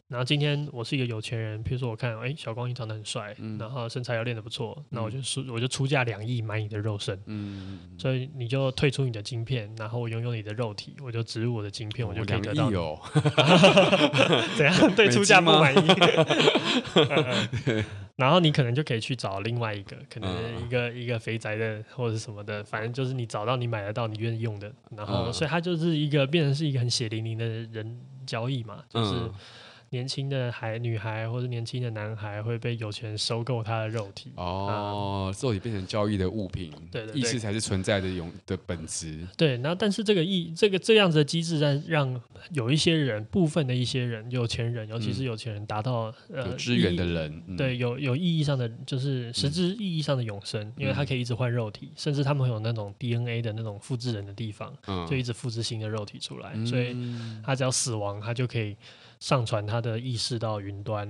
然后今天我是一个有钱人，比如说我看，哎，小光你长得很帅，嗯、然后身材又练得不错，那、嗯、我就出我就出价两亿买你的肉身，嗯，所以你就退出你的晶片，然后我拥有你的肉体，我就植入我的晶片，我就可以得到。哦，怎样？对，出价不满意。然后你可能就可以去找另外一个，可能一个、嗯、一个肥宅的或者什么的，反正就是你找到你买得到你愿意用的，然后、嗯、所以它就是一个变成是一个很血淋淋的人交易嘛，就是。嗯年轻的孩女孩或者年轻的男孩会被有钱人收购他的肉体。哦，肉体变成交易的物品，对，意识才是存在的永的本质。对，然后但是这个意这个这样子的机制在让有一些人部分的一些人有钱人，尤其是有钱人达到呃有资源的人，对，有有意义上的就是实质意义上的永生，因为他可以一直换肉体，甚至他们会有那种 DNA 的那种复制人的地方，就一直复制新的肉体出来，所以他只要死亡，他就可以。上传他的意识到云端，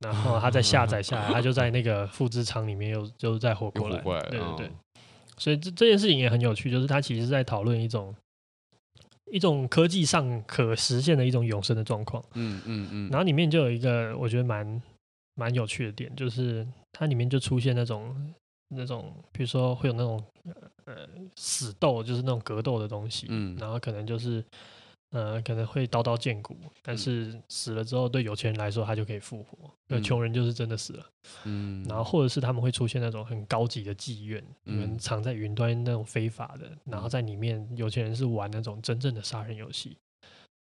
然后他再下载下来，他就在那个复制厂里面又 就再活过来。过来对对对，所以这这件事情也很有趣，就是他其实是在讨论一种一种科技上可实现的一种永生的状况。嗯嗯嗯。然后里面就有一个我觉得蛮蛮有趣的点，就是它里面就出现那种那种，比如说会有那种呃死斗，就是那种格斗的东西。嗯。然后可能就是。呃，可能会刀刀见骨，但是死了之后，对有钱人来说，他就可以复活；对穷人就是真的死了。嗯，然后或者是他们会出现那种很高级的妓院，嗯，藏在云端那种非法的，然后在里面有钱人是玩那种真正的杀人游戏。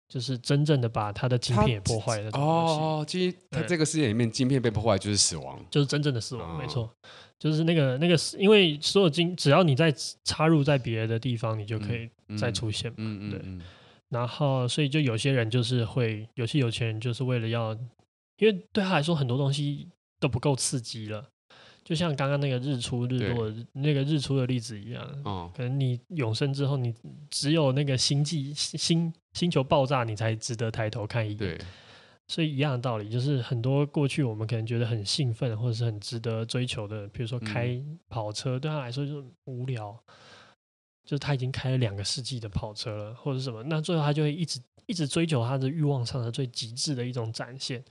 就是真正的把他的晶片也破坏了。哦，其实他这个世界里面晶片被破坏就是死亡，就是真正的死亡，哦、没错，就是那个那个，因为所有晶只要你在插入在别的地方，你就可以再出现嘛。嗯嗯，对。然后，所以就有些人就是会，有些有钱人就是为了要，因为对他来说很多东西都不够刺激了。就像刚刚那个日出日落那个日出的例子一样，哦，可能你永生之后，你只有那个星际星星球爆炸，你才值得抬头看一眼。对，所以一样的道理，就是很多过去我们可能觉得很兴奋或者是很值得追求的，比如说开跑车，对他来说就是无聊。就是他已经开了两个世纪的跑车了，或者什么，那最后他就会一直一直追求他的欲望上的最极致的一种展现，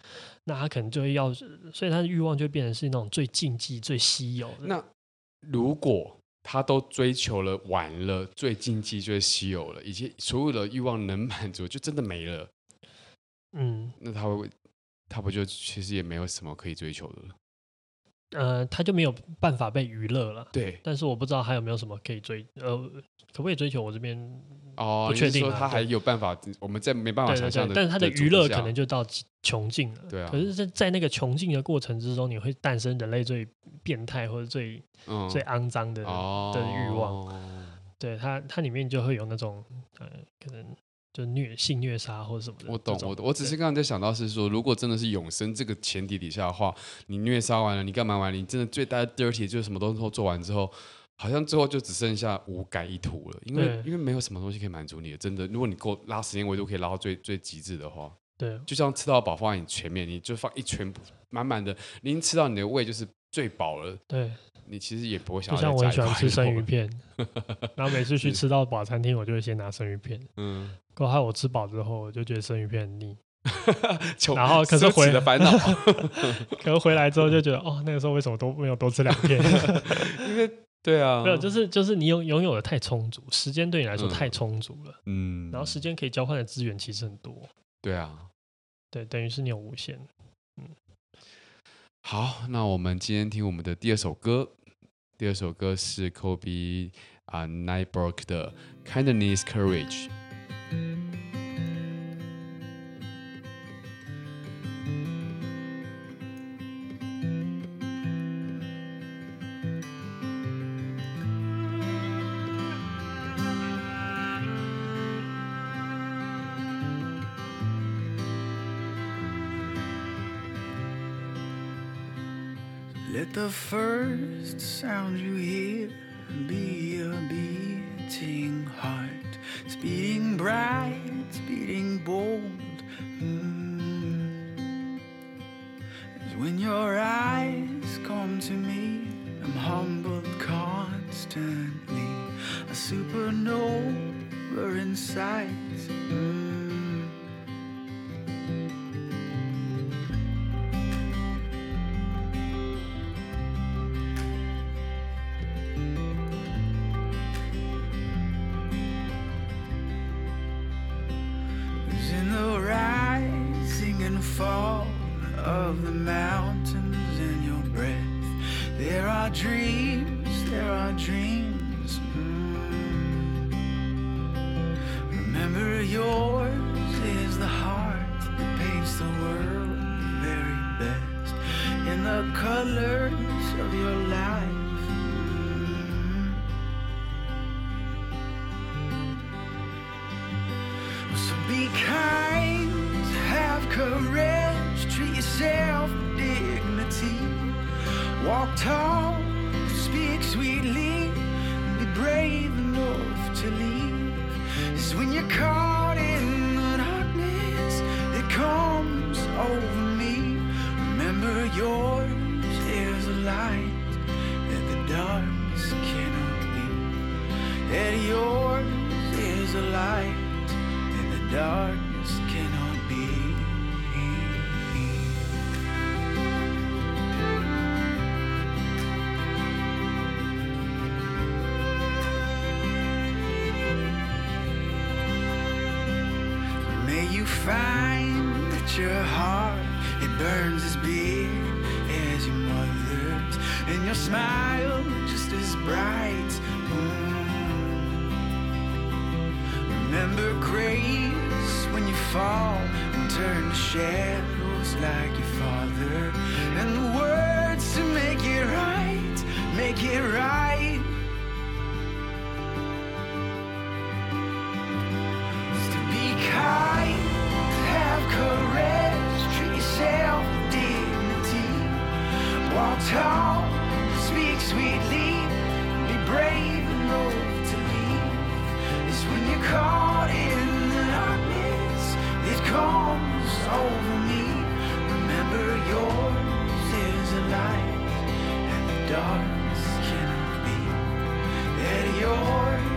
那他可能就会要，所以他的欲望就会变成是那种最禁忌、最稀有的。那如果他都追求了完了，最禁忌、最稀有了，以及所有的欲望能满足，就真的没了。嗯，那他会，他不就其实也没有什么可以追求的了？呃，他就没有办法被娱乐了。对，但是我不知道还有没有什么可以追，呃，可不可以追求？我这边哦，不确定。说他还有办法，我们在没办法想象的。但是他的娱乐可能就到穷尽了。对啊。可是，在在那个穷尽的过程之中，你会诞生人类最变态或者最、嗯、最肮脏的、哦、的欲望。对它，它里面就会有那种呃，可能。就虐性虐杀或者什么的，我懂，我懂。我只是刚刚在想到是说，如果真的是永生这个前提底下的话，你虐杀完了，你干嘛完了？你真的最大的 dirty 就是什么东西都做完之后，好像最后就只剩下五改一徒了，因为因为没有什么东西可以满足你的。真的，如果你够拉时间维度可以拉到最最极致的话，对，就像吃到饱放在你前面，你就放一圈满满的，你已经吃到你的胃就是最饱了，对。你其实也不会想要，像我很喜欢吃生鱼片，然后每次去吃到饱餐厅，我就会先拿生鱼片。嗯，过后我吃饱之后，我就觉得生鱼片很腻。然后可是回的烦恼，可是回来之后就觉得，哦，那个时候为什么都没有多吃两片？因为对啊，没有，就是就是你拥拥有的太充足，时间对你来说太充足了。嗯，然后时间可以交换的资源其实很多。对啊，对，等于是你有无限。嗯，好，那我们今天听我们的第二首歌。第二首歌是 Kobe 啊 Nyberg 的《Kindness Courage》。Let the first sound you hear be a beating heart, speeding bright, speeding bold. Mm. When your eyes come to me, I'm humbled constantly, a supernova in sight. Mm. Fall and turn to shadows like your father. And the words to make it right, make it right. Is to be kind, have courage, treat yourself with dignity. Walk tall, yours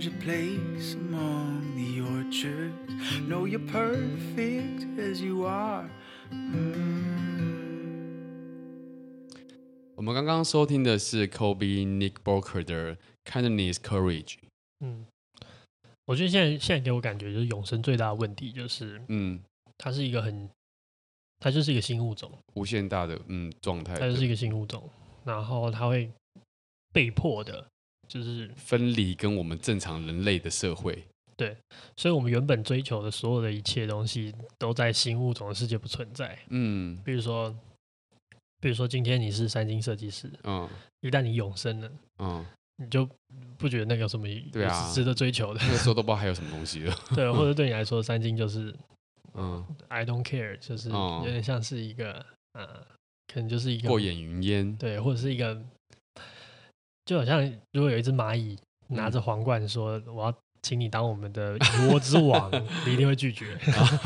find your place among the orchards. Know you're perfect as you are. Mm. 我们刚刚收听的是 Kobe Nick Barker 的 Kindness Courage。嗯，我觉得现在现在给我感觉就是永生最大的问题就是，嗯，它是一个很，它就是一个新物种，无限大的嗯状态，它就是一个新物种，然后它会被迫的，就是分离跟我们正常人类的社会。对，所以我们原本追求的所有的一切东西都在新物种的世界不存在。嗯比如说，比如说今天你是三金设计师，嗯一旦你永生了，嗯，你就不觉得那个有什么对啊值得追求的？那个时候都不知道还有什么东西了。对，或者对你来说，三金就是嗯，I don't care，就是哦有点像是一个呃，可能就是一个过眼云烟。对，或者是一个，就好像如果有一只蚂蚁拿着皇冠说我要请你当我们的蚁窝之王，你一定会拒绝。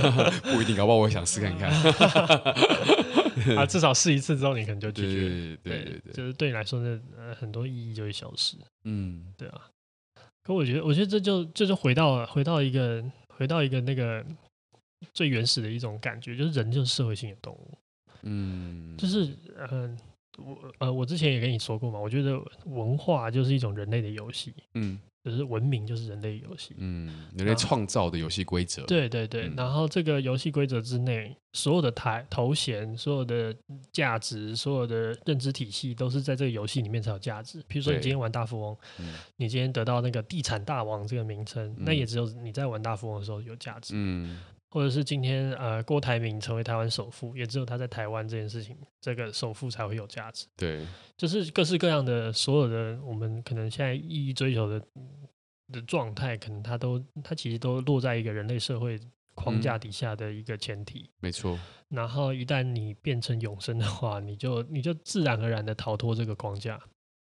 不一定，搞不好我也想试看看。啊，至少试一次之后，你可能就拒绝。对对对就是对你来说，那呃很多意义就会消失。嗯对啊，可我觉得，我觉得这就这就回到回到一个回到一个那个最原始的一种感觉，就是人就是社会性的动物，嗯，就是呃我呃我之前也跟你说过嘛，我觉得文化就是一种人类的游戏，嗯就是文明就是人类游戏。嗯，人类创造的游戏规则。对对对，嗯然后这个游戏规则之内，所有的台头衔、所有的价值、所有的认知体系，都是在这个游戏里面才有价值。比如说，你今天玩大富翁，嗯你今天得到那个地产大王这个名称，嗯那也只有你在玩大富翁的时候有价值。嗯或者是今天呃郭台铭成为台湾首富，也只有他在台湾这件事情，这个首富才会有价值。对，就是各式各样的所有的我们可能现在意义追求的的状态，可能它都它其实都落在一个人类社会框架底下的一个前提。没错。然后一旦你变成永生的话，你就你就自然而然的逃脱这个框架，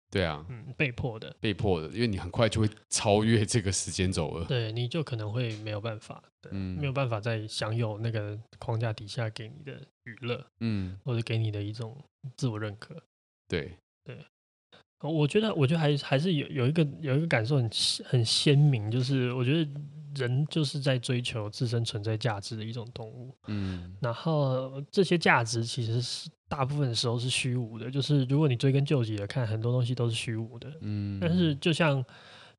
对啊，嗯，被迫的，被迫的，因为你很快就会超越这个时间轴了。对，你就可能会没有办法，对，嗯没有办法在享有那个框架底下给你的娱乐，嗯，或者给你的一种自我认可。对，我觉得，我觉得还还是有有一个有一个感受很很鲜明，就是我觉得人就是在追求自身存在价值的一种动物。嗯然后这些价值其实是大部分时候是虚无的，就是如果你追根究底的看，很多东西都是虚无的。嗯，但是就像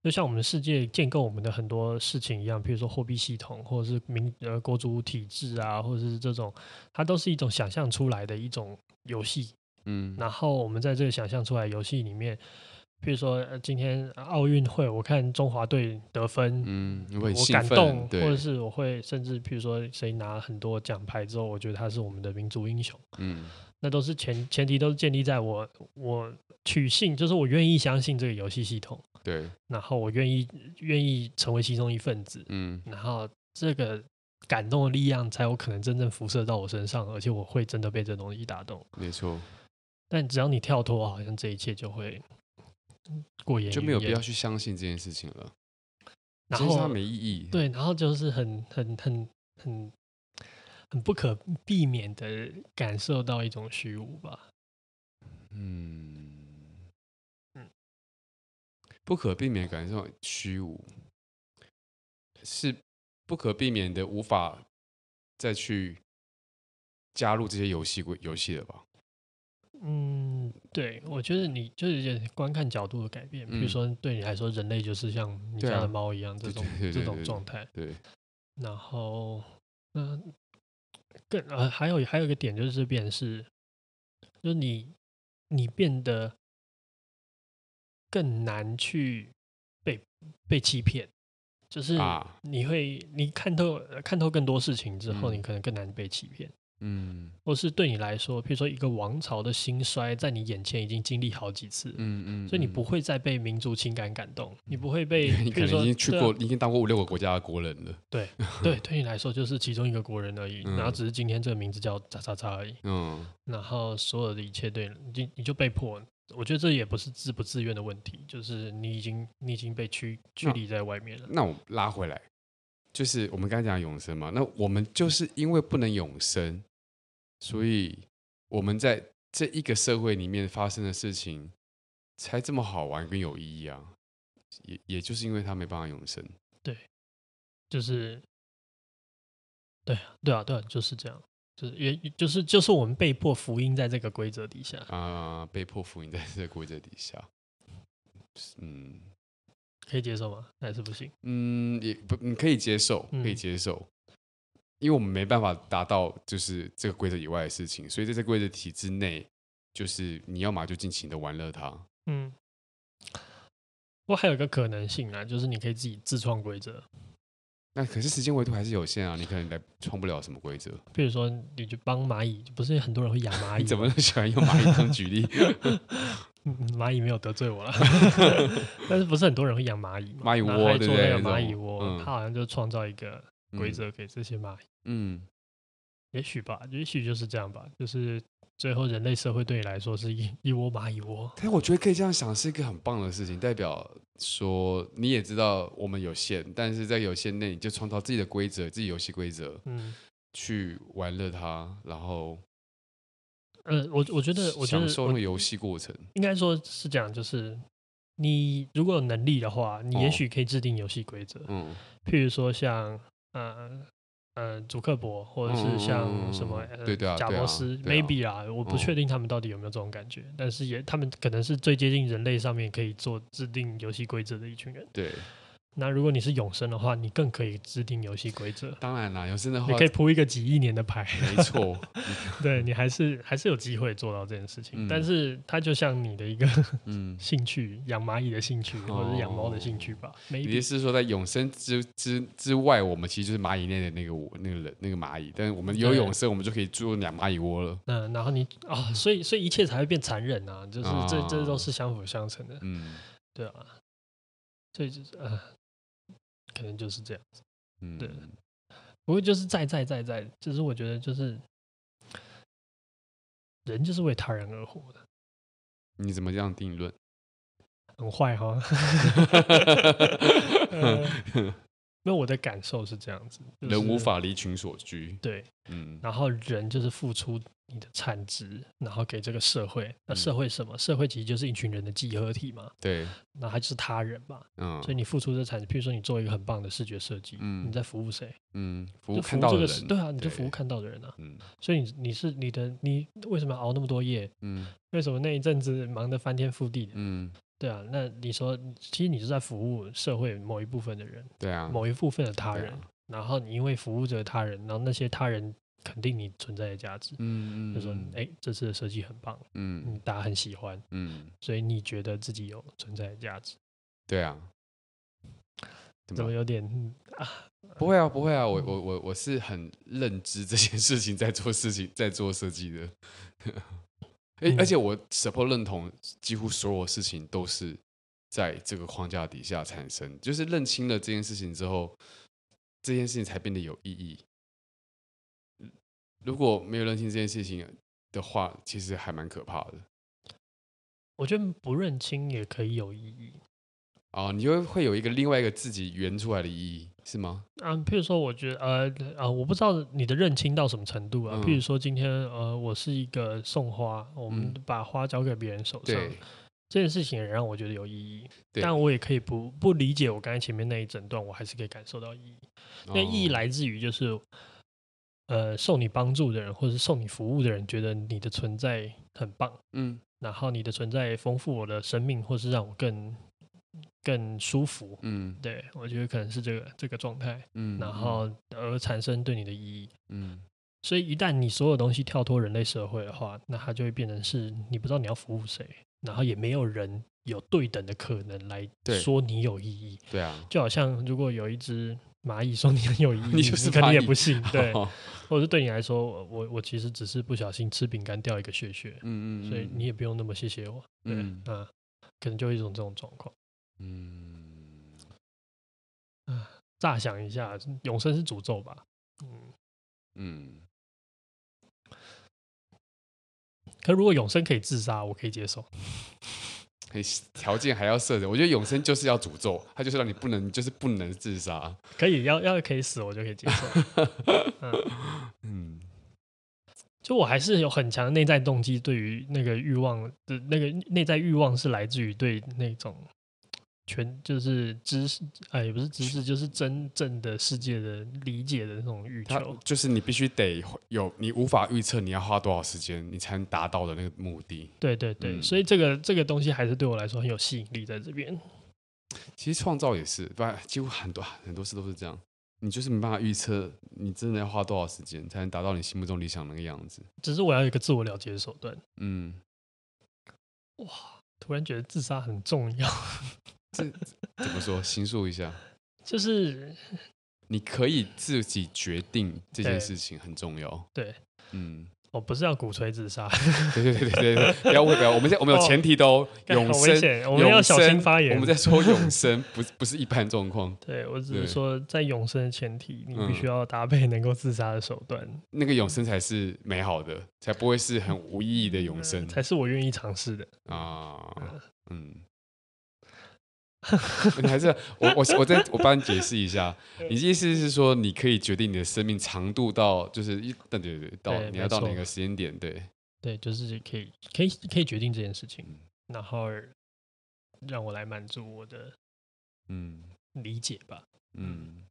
就像我们世界建构我们的很多事情一样，比如说货币系统，或者是民呃国族体制啊，或者是这种，它都是一种想象出来的一种游戏。嗯，然后我们在这个想象出来游戏里面，比如说、呃、今天奥运会，我看中华队得分，嗯，我感动，或者是我会甚至比如说谁拿很多奖牌之后，我觉得他是我们的民族英雄，嗯。那都是前前提都是建立在我我取信，就是我愿意相信这个游戏系统，对，然后我愿意愿意成为其中一份子，嗯然后这个感动的力量才有可能真正辐射到我身上，而且我会真的被这东西打动。没错，但只要你跳脱，好像这一切就会过眼，就没有必要去相信这件事情了。然后它没意义，对，然后就是很很很很很不可避免的感受到一种虚无吧。嗯嗯，不可避免感受虚无，是不可避免的，无法再去加入这些游戏规游戏了吧？嗯，对，我觉得你就是观看角度的改变，比如说对你来说，人类就是像你家的猫一样这种这种状态。对，然后嗯，更呃还有还有一个点就是这边是，就是你你变得更难去被被欺骗，就是你会你看透看透更多事情之后，你可能更难被欺骗。嗯，或是对你来说，譬如说一个王朝的兴衰，在你眼前已经经历好几次，嗯嗯，所以你不会再被民族情感感动，你不会 被，你可能已经去过，已经当过五六个国家的国人了，对对，对你来说就是其中一个国人而已，然后只是今天这个名字叫叉叉叉而已，嗯，然后所有的一切对你就你就被迫，我觉得这也不是自不自愿的问题，就是你已经你已经被驱驱离在外面了。那我拉回来，就是我们刚才讲永生嘛，那我们就是因为不能永生。所以我们在这一个社会里面发生的事情，才这么好玩跟有意义啊！也也就是因为他没办法永生。对，就是，对啊，对啊，对啊，就是这样，就是也就是就是我们被迫福音在这个规则底下啊，被迫福音在这个规则底下，嗯，可以接受吗？还是不行？嗯，也不，你可以接受，可以接受。嗯因为我们没办法达到就是这个规则以外的事情，所以在这个规则体制内，就是你要嘛就尽情的玩乐它。嗯，不过还有一个可能性啊，就是你可以自己自创规则。那可是时间维度还是有限啊，你可能来创不了什么规则。比如说，你就帮蚂蚁，不是很多人会养蚂蚁？你怎么喜欢用蚂蚁当举例？蚂蚁没有得罪我了，但是不是很多人会养蚂蚁？蚂蚁窝对不对？蚂蚁窝，他好像就创造一个。规则给这些蚂蚁，嗯，也许吧，也许就是这样吧，就是最后人类社会对你来说是一一窝蚂蚁窝。但我觉得可以这样想，是一个很棒的事情，代表说你也知道我们有限，但是在有限内，你就创造自己的规则，自己游戏规则，嗯，去玩乐它，然后，呃，我我觉得，我觉得享受那个游戏过程，应该说是这样，就是你如果有能力的话，你也许可以制定游戏规则，嗯，譬如说像。嗯嗯，祖克伯或者是像什么对对啊，贾伯斯，maybe 啊，我不确定他们到底有没有这种感觉，但是也他们可能是最接近人类上面可以做制定游戏规则的一群人。对。那如果你是永生的话，你更可以制定游戏规则。当然啦，永生的话，你可以铺一个几亿年的牌。没错，对你还是还是有机会做到这件事情。嗯、但是它就像你的一个嗯兴趣，养蚂蚁的兴趣，或者是养猫的兴趣吧。你意思是说，在永生之之之外，我们其实就是蚂蚁内的那个我那个人那个蚂蚁。但是我们有永生，我们就可以住两蚂蚁窝了。嗯，然后你啊、哦，所以所以一切才会变残忍啊！就是这这都是相辅相成的。嗯，对啊，所以就是呃。可能就是这样子，嗯，对。不过就是在在在在，就是我觉得就是人就是为他人而活的。你怎么这样定论？很坏哈。那我的感受是这样子，就是、人无法离群所居。对，嗯，然后人就是付出你的产值，然后给这个社会。那社会什么？嗯、社会其实就是一群人的集合体嘛。对，那还就是他人嘛。嗯，所以你付出这产值，譬如说你做一个很棒的视觉设计，嗯，你在服务谁？嗯，服务看到的人。对啊，你就服务看到的人啊。嗯，所以你你是你的你为什么要熬那么多夜？嗯，为什么那一阵子忙得翻天覆地的？嗯。对啊，那你说，其实你是在服务社会某一部分的人，对啊，某一部分的他人，啊、然后你因为服务着他人，然后那些他人肯定你存在的价值，嗯嗯，就说，哎，这次的设计很棒，嗯，大家很喜欢，嗯，所以你觉得自己有存在的价值，对啊，怎么，有点啊？不会啊，不会啊，我我我我是很认知这件事情，在做事情，在做设计的。而且我 support 认同，几乎所有事情都是在这个框架底下产生。就是认清了这件事情之后，这件事情才变得有意义。如果没有认清这件事情的话，其实还蛮可怕的。我觉得不认清也可以有意义。哦，你就会有一个另外一个自己圆出来的意义，是吗？嗯、啊，譬如说，我觉得呃呃，我不知道你的认清到什么程度啊。嗯、譬如说，今天呃，我是一个送花，我们把花交给别人手上，嗯、这件事情也让我觉得有意义。但我也可以不不理解我刚才前面那一整段，我还是可以感受到意义。那意义来自于就是，呃，受你帮助的人或者是受你服务的人，觉得你的存在很棒，嗯，然后你的存在丰富我的生命，或是让我更。更舒服，嗯，对，我觉得可能是这个这个状态，嗯，然后而产生对你的意义，嗯，所以一旦你所有东西跳脱人类社会的话，那它就会变成是你不知道你要服务谁，然后也没有人有对等的可能来说你有意义，对啊，就好像如果有一只蚂蚁说你很有意义，你就是肯定也不信，对，或者是对你来说，我我其实只是不小心吃饼干掉一个屑屑，嗯嗯，所以你也不用那么谢谢我，对，嗯，可能就一种这种状况。嗯，啊，乍想一下，永生是诅咒吧？嗯嗯。可如果永生可以自杀，我可以接受。条件还要设的，我觉得永生就是要诅咒，他就是让你不能，就是不能自杀。可以，要要可以死，我就可以接受。嗯，嗯，就我还是有很强的内在动机，对于那个欲望的那个内在欲望是来自于对那种。全就是知识，哎，也不是知识，就是真正的世界的理解的那种欲求。就是你必须得有，你无法预测你要花多少时间，你才能达到的那个目的。对对对，嗯、所以这个这个东西还是对我来说很有吸引力，在这边。其实创造也是，不然几乎很多很多事都是这样，你就是没办法预测你真的要花多少时间才能达到你心目中理想的那个样子。只是我要有一个自我了解的手段。嗯，哇，突然觉得自杀很重要。这怎么说？形述一下，就是你可以自己决定这件事情很重要。对，对嗯，我不是要鼓吹自杀。对对对对对，不要不要，我们我们有前提都、哦、永生，我们要小心发言。我们在说永生，不不是一般状况。对，我只是说，在永生的前提，你必须要搭配能够自杀的手段、嗯。那个永生才是美好的，才不会是很无意义的永生，嗯、才是我愿意尝试的啊。嗯。你还是我我我再我帮你解释一下，你的意思是说你可以决定你的生命长度到就是一对对对到你要到哪个时间点对。对就是可以可以可以决定这件事情，然后让我来满足我的嗯。理解吧嗯，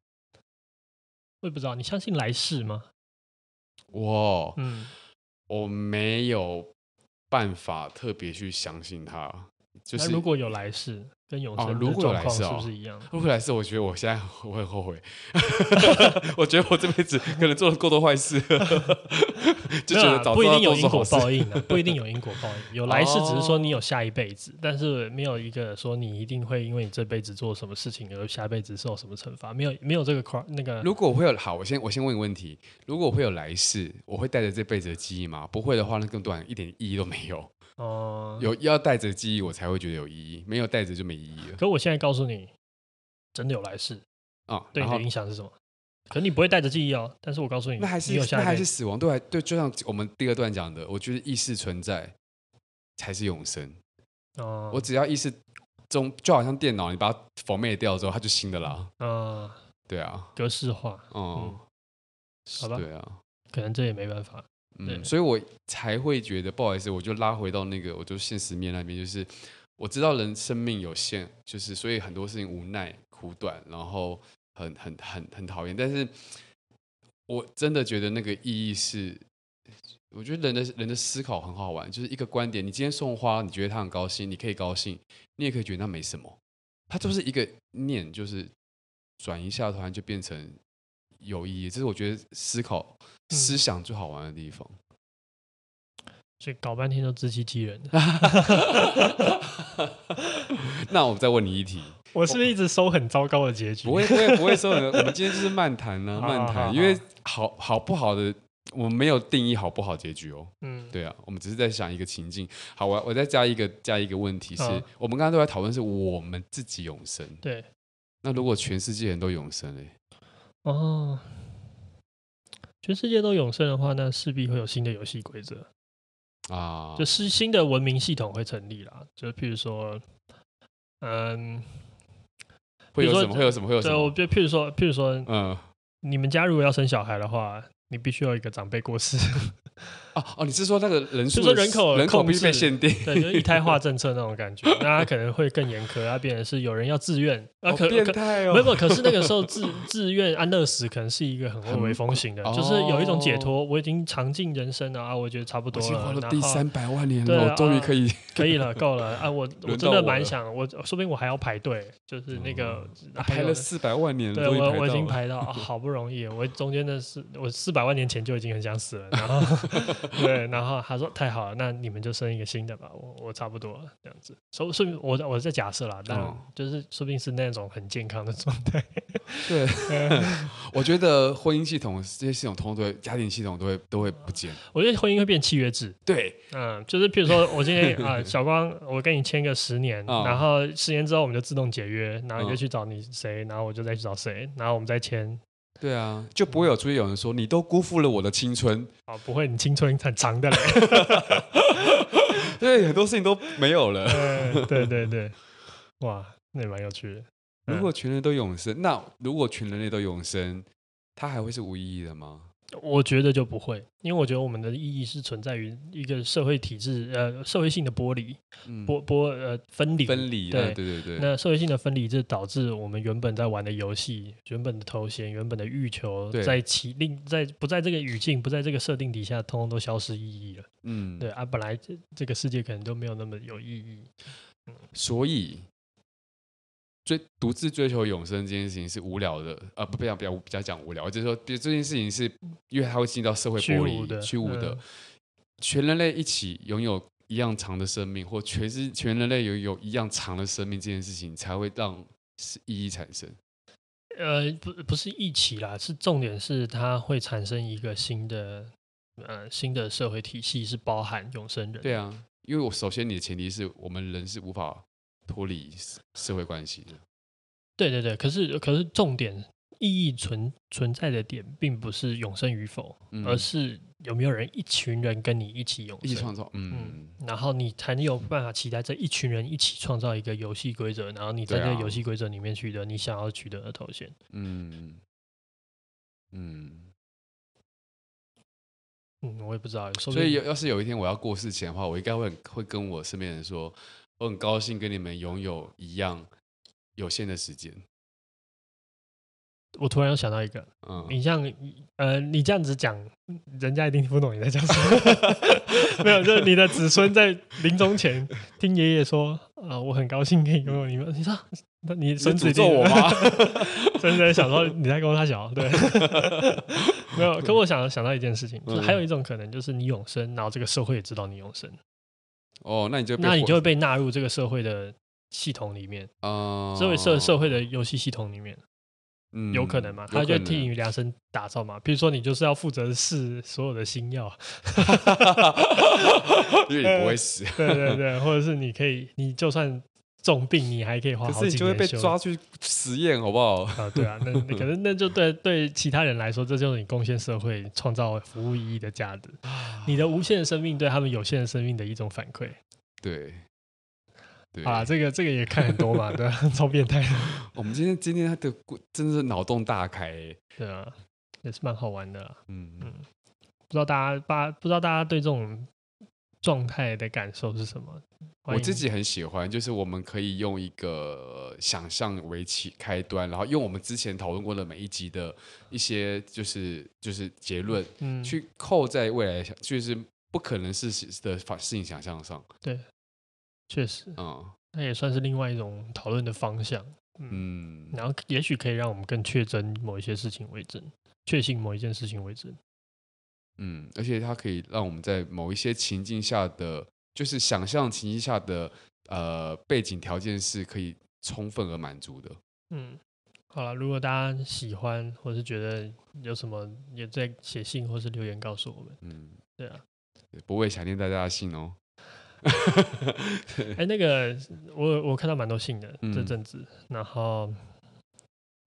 我也不知道你相信来世吗？我嗯。我没有办法特别去相信它，就是如果有来世。跟永生的状况是不是一样？如果来世，我觉得我现在我会很后悔。我觉得我这辈子可能做了过多坏事，就觉得不一定有因果报应的，不一定有因果报应。有来世只是说你有下一辈子，但是没有一个说你一定会因为你这辈子做什么事情而下辈子受什么惩罚。没有没有这个那个。如果我会有好，我先我先问一个问题：如果我会有来世，我会带着这辈子的记忆吗？不会的话，那更短一点意义都没有。哦，有要带着记忆，我才会觉得有意义。没有带着就没意义了。可我现在告诉你，真的有来世啊？对你的影响是什么？可你不会带着记忆哦。但是我告诉你，那还是那还是死亡。对，对，就像我们第二段讲的，我觉得意识存在才是永生。哦，我只要意识中，就好像电脑，你把它 format 掉之后，它就新的啦。嗯，对啊，格式化。嗯，好吧。对啊，可能这也没办法。嗯，所以我才会觉得不好意思，我就拉回到那个，我就现实面那边，就是我知道人生命有限，就是所以很多事情无奈、苦短，然后很很很很讨厌。但是我真的觉得那个意义是，我觉得人的人的思考很好玩，就是一个观点。你今天送花，你觉得他很高兴，你可以高兴，你也可以觉得那没什么，它就是一个念，就是转一下，突然就变成。有意义，这是我觉得思考思想最好玩的地方。嗯、所以搞半天都自欺欺人。那我再问你一题，我是不是一直收很糟糕的结局？不会，不会，不会收很。我们今天就是漫谈 呢，漫谈。因为好好不好的，我们没有定义好不好结局哦。嗯，对啊，我们只是在想一个情境。好，我我再加一个加一个问题是，是我们刚刚都在讨论是我们自己永生。对。那如果全世界人都永生嘞？哦，全世界都永生的话，那势必会有新的游戏规则。啊，就是新的文明系统会成立啦。就譬如说，嗯，会有什么？会有什么？会有什么？对，我就譬如说，譬如说，嗯，你们家如果要生小孩的话，你必须要一个长辈过世。哦哦，你是说那个人数？就是人口人口必须被限定，对，就是一胎化政策那种感觉，那他可能会更严苛，他变成是有人要自愿，啊，可变态哦，没有，可是那个时候自自愿安乐死可能是一个很蔚为风行的，就是有一种解脱，我已经尝尽人生了啊，我觉得差不多了，第三百万年了，我终于可以可以了，够了啊，我我真的蛮想，我说不定我还要排队，就是那个排了四百万年，对我我已经排到好不容易，我中间的是我四百万年前就已经很想死了，然后 对，然后。他说：“太好了，那你们就生一个新的吧。我我差不多了，这样子。说说明我我在假设啦，但就是说不定是那种很健康的状态。对，我觉得婚姻系统这些系统通通都会，家庭系统都会都会不见。我觉得婚姻会变契约制。对，嗯，就是譬如说我今天 啊，小光，我跟你签个十年，然后十年之后我们就自动解约，然后你就去找你谁，然后我就再去找谁，然后我们再签。”对啊，就不会有出现有人说你都辜负了我的青春啊！不会，你青春很长的嘞。对，很多事情都没有了。对对对，哇，那也蛮有趣的。如果全人都永生，那如果全人类都永生，它还会是无意义的吗？我觉得就不会，因为我觉得我们的意义是存在于一个社会体制，呃，社会性的剥离，剥剥呃分离，分离，对对对对。那社会性的分离，就导致我们原本在玩的游戏、原本的头衔、原本的欲求，在其另在不在这个语境、不在这个设定底下，通通都消失意义了。嗯，对啊，本来这这个世界可能都没有那么有意义。嗯，所以。追独自追求永生这件事情是无聊的，呃，不，不要不要不要讲无聊，就是说，这件事情是因为它会进到社会玻璃虚无的，全人类一起拥有一样长的生命，或全是全人类有有一样长的生命，这件事情才会让意义产生。呃，不，不是一起啦，是重点是它会产生一个新的，呃，新的社会体系，是包含永生人。对啊，因为我首先你的前提是我们人是无法。脱离社会关系的，对对对，可是可是重点意义存存在的点，并不是永生与否，嗯、而是有没有人一群人跟你一起永生，一起创造，嗯，嗯，然后你才能有办法期待这一群人一起创造一个游戏规则，然后你在这个游戏规则里面取得你想要取得的头衔，嗯。嗯。嗯，我也不知道，所以要是有一天我要过世前的话，我应该会会跟我身边人说。我很高兴跟你们拥有一样有限的时间。我突然又想到一个，嗯，你像呃，你这样子讲，人家一定听不懂你在讲什么。没有，就是你的子孙在临终前听爷爷说，啊、呃，我很高兴可以拥有你们。你说，那你孙子做我吗？孙子在想说你在跟他小，对。没有，可我想想到一件事情，就是还有一种可能，就是你永生，然后这个社会也知道你永生。哦，那你就那你就会被纳入这个社会的系统里面，啊，社会社社会的游戏系统里面，嗯，有可能嘛？他就替你量身打造嘛。比如说，你就是要负责试所有的新药，因为你不会死，对对对，或者是你可以，你就算重病，你还可以花好几年，可是你就会被抓去实验，好不好？啊，对啊，那可能那就对 对其他人来说，这就是你贡献社会、创造服务意义的价值。你的无限的生命对他们有限的生命的一种反馈。对，啊，这个这个也看很多嘛，对，超变态。我们今天今天他的真的是脑洞大开，对啊，也是蛮好玩的。嗯嗯，不知道大家大不知道大家对这种状态的感受是什么？我自己很喜欢，就是我们可以用一个想象为起开端，然后用我们之前讨论过的每一集的一些就是就是结论，嗯，去扣在未来，就是不可能事情的法事情想象上。对，确实，嗯，那也算是另外一种讨论的方向，嗯，然后也许可以让我们更确真某一些事情为真，确信某一件事情为真。嗯，而且它可以让我们在某一些情境下的，就是想象情境下的呃背景条件是可以充分而满足的。嗯，好了，如果大家喜欢或是觉得有什么，也在写信或是留言告诉我们。嗯，对啊，不会想念大家的信哦。哎、欸，那个我我看到蛮多信的这阵子，嗯、然后。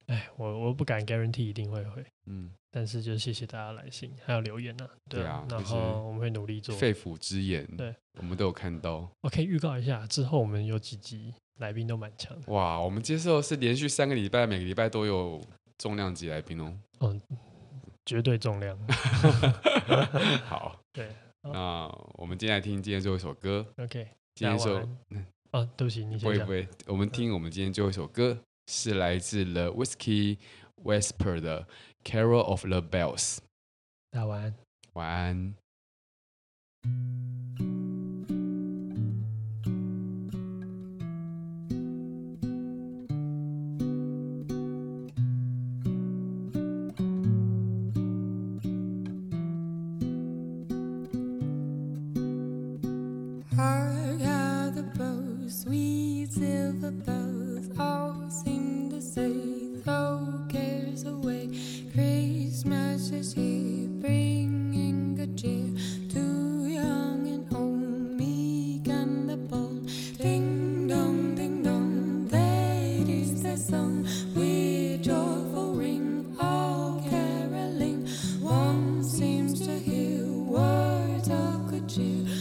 哎，我我不敢 guarantee 一定会回，嗯，但是就谢谢大家来信还有留言呢、啊，对啊，然后我们会努力做肺腑之言，对，我们都有看到。我可以预告一下，之后我们有几集来宾都蛮强的。哇，我们接受是连续三个礼拜，每个礼拜都有重量级来宾哦。嗯，绝对重量。好，对，那我们今天来听今天最后一首歌。OK，今天首，哦，对不起，你先讲。不会不会，我们听我们今天最后一首歌。是来自 The Whiskey Whisperer 的 Carol of the Bells。大家晚安。晚安。you.